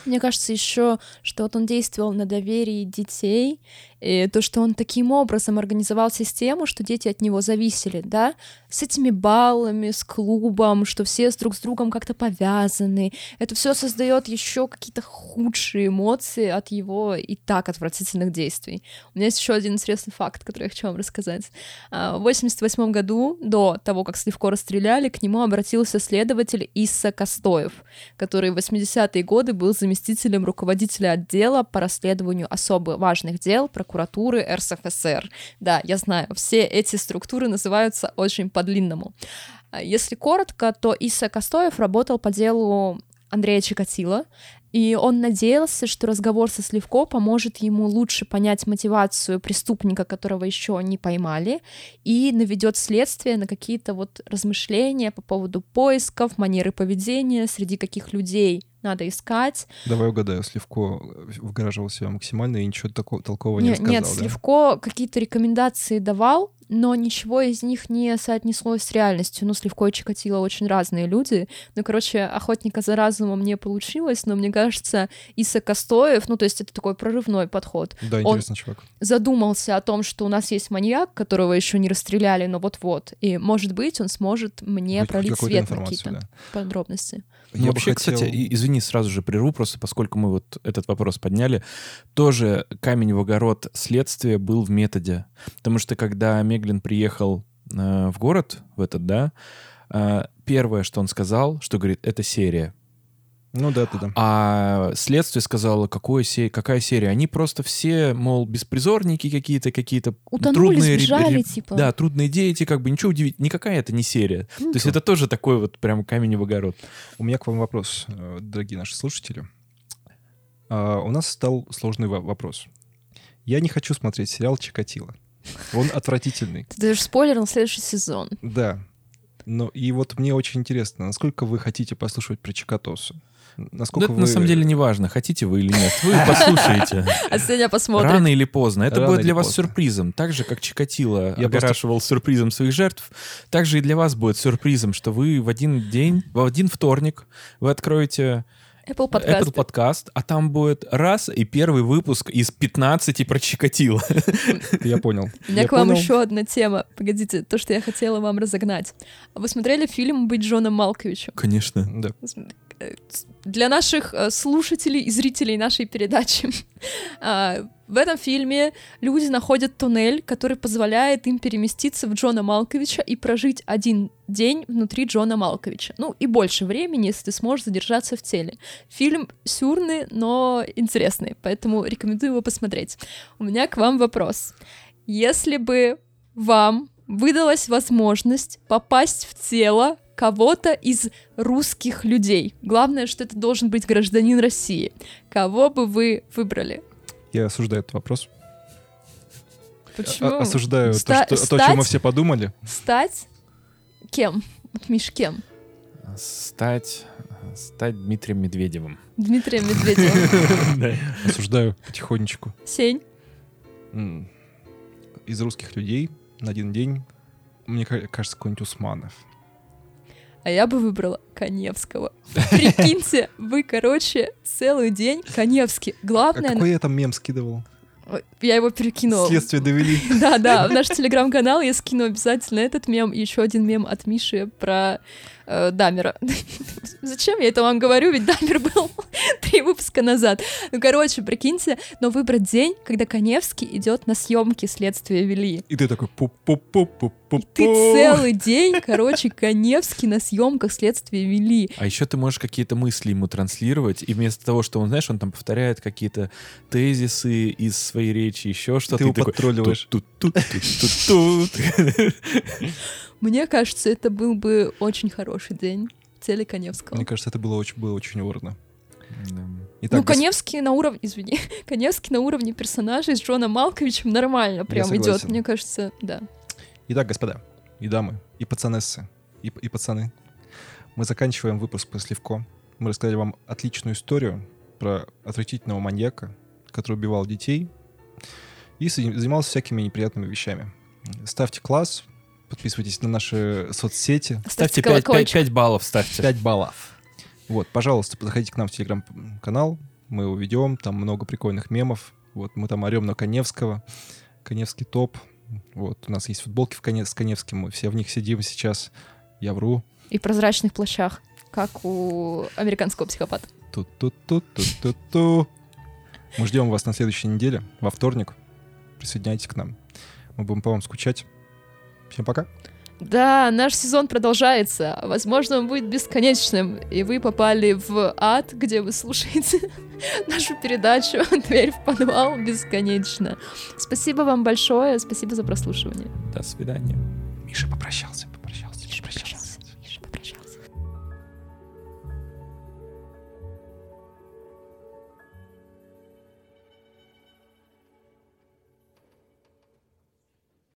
Мне кажется еще, что вот он действовал на доверии детей, и то, что он таким образом организовал систему, что дети от него зависели, да, с этими баллами, с клубом, что все друг с другом как-то повязаны. Это все создает еще какие-то худшие эмоции от его и так отвратительных действий. У меня есть еще один интересный факт, который я хочу вам рассказать. А, В 88 году, до того, как Сливко расстреляли, к нему обратился следователь Исса Костоев, который в 80-е годы был заместителем руководителя отдела по расследованию особо важных дел прокуратуры РСФСР. Да, я знаю, все эти структуры называются очень по-длинному. А Если коротко, то Исса Костоев работал по делу Андрея Чикатила, и он надеялся, что разговор со Сливко поможет ему лучше понять мотивацию преступника, которого еще не поймали, и наведет следствие на какие-то вот размышления по поводу поисков, манеры поведения, среди каких людей надо искать. Давай угадаю, Сливко вгораживал себя максимально и ничего такого толкового не Не- рассказал, нет, да? Сливко какие-то рекомендации давал, но ничего из них не соотнеслось с реальностью. Ну, Сливко и Чикатило очень разные люди. Ну, короче, охотника за разумом не получилось, но мне кажется, Иса Костоев, ну, то есть это такой прорывной подход, Да, он- интересный чувак. задумался о том, что у нас есть маньяк, которого еще не расстреляли, но вот-вот, и, может быть, он сможет мне Хоть пролить свет на какие-то да. подробности. Ну, Я бы вообще, хотел- кстати, извини, сразу же прерву, просто поскольку мы вот этот вопрос подняли, тоже камень в огород следствия был в методе. Потому что когда Меглин приехал э, в город, в этот, да, э, первое, что он сказал, что говорит, это серия. Ну да, да, да. А следствие сказало, какой се- какая серия. Они просто все, мол, беспризорники какие-то, какие-то Утонули, трудные сбежали, ре- типа. Да, трудные дети, как бы ничего удивительного. Никакая это не серия. Ну, То есть это тоже такой вот прям камень в огород. У меня к вам вопрос, э, дорогие наши слушатели. А, У нас стал сложный во- вопрос. Я не хочу смотреть сериал «Чикатило». Он отвратительный. Ты даешь спойлер на следующий сезон. Да. Но и вот мне очень интересно, насколько вы хотите послушать про Чикатосу? Ну, Насколько это вы... на самом деле не важно, хотите вы или нет. Вы послушаете. А сегодня посмотрим. Рано или поздно. Это Рано будет для вас поздно. сюрпризом. Так же, как Чикатило Я огорашивал сюрпризом своих жертв, так же и для вас будет сюрпризом, что вы в один день, в один вторник, вы откроете Apple подкасты. Apple подкаст, а там будет раз и первый выпуск из 15 про Чикатило. Я понял. У меня к вам еще одна тема. Погодите, то, что я хотела вам разогнать. А Вы смотрели фильм «Быть Джоном Малковичем»? Конечно. Да. Э, Для наших э, слушателей и зрителей нашей передачи. а, В этом фильме люди находят туннель, который позволяет им переместиться в Джона Малковича и прожить один день внутри Джона Малковича. Ну и больше времени, если ты сможешь задержаться в теле. Фильм сюрный, но интересный, поэтому рекомендую его посмотреть. У меня к вам вопрос. Если бы вам выдалась возможность попасть в тело кого-то из русских людей. Главное, что это должен быть гражданин России. Кого бы вы выбрали? Я осуждаю этот вопрос. Почему? О- Осуждаю то, Ста- что- то, о чем мы стать- все подумали. Стать кем? Вот, Миш, кем? Стать, стать Дмитрием Медведевым. Дмитрием Медведевым. Осуждаю потихонечку. Сень? Из русских людей на один день, мне ка- кажется, какой-нибудь Усманов. А я бы выбрала Коневского. Прикиньте, вы, короче, целый день Коневский. А Главное... какой я там мем скидывал? Я его перекинула. Следствие довели. Да, да, в наш телеграм-канал я скину обязательно этот мем и еще один мем от Миши про э, Дамера. Зачем я это вам говорю, ведь Дамер был три выпуска назад. Ну, короче, прикиньте, но выбрать день, когда Коневский идет на съемки следствия вели. И ты такой пуп пуп пуп пуп пуп Ты целый день, короче, Коневский на съемках следствия вели. А еще ты можешь какие-то мысли ему транслировать, и вместо того, что он, знаешь, он там повторяет какие-то тезисы из своей речи, еще что-то. Ты его подтролливаешь. Мне кажется, это был бы очень хороший день в теле Коневского. Мне кажется, это было очень, было очень. Итак, ну, Коневский на уровне, извини, Коневский на уровне персонажей с Джоном Малковичем нормально прям идет, мне кажется, да. Итак, господа, и дамы, и пацанессы, и, и пацаны, мы заканчиваем выпуск по Сливко. Мы рассказали вам отличную историю про отвратительного маньяка, который убивал детей и занимался всякими неприятными вещами. Ставьте класс, подписывайтесь на наши соцсети. Ставьте 5, колокольчик. 5 баллов, ставьте. 5 баллов. Вот, пожалуйста, заходите к нам в телеграм-канал, мы его ведем, там много прикольных мемов. Вот, мы там орем на Коневского, Коневский топ. Вот, у нас есть футболки в Коне... с Коневским, мы все в них сидим сейчас. Я вру. И прозрачных плащах, как у американского психопата. Ту-ту-ту-ту-ту-ту. Мы ждем вас на следующей неделе, во вторник. Присоединяйтесь к нам. Мы будем по вам скучать. Всем пока. Да, наш сезон продолжается. Возможно, он будет бесконечным, и вы попали в ад, где вы слушаете нашу передачу «Дверь в подвал» бесконечно. Спасибо вам большое, спасибо за прослушивание. До свидания. Миша попрощался.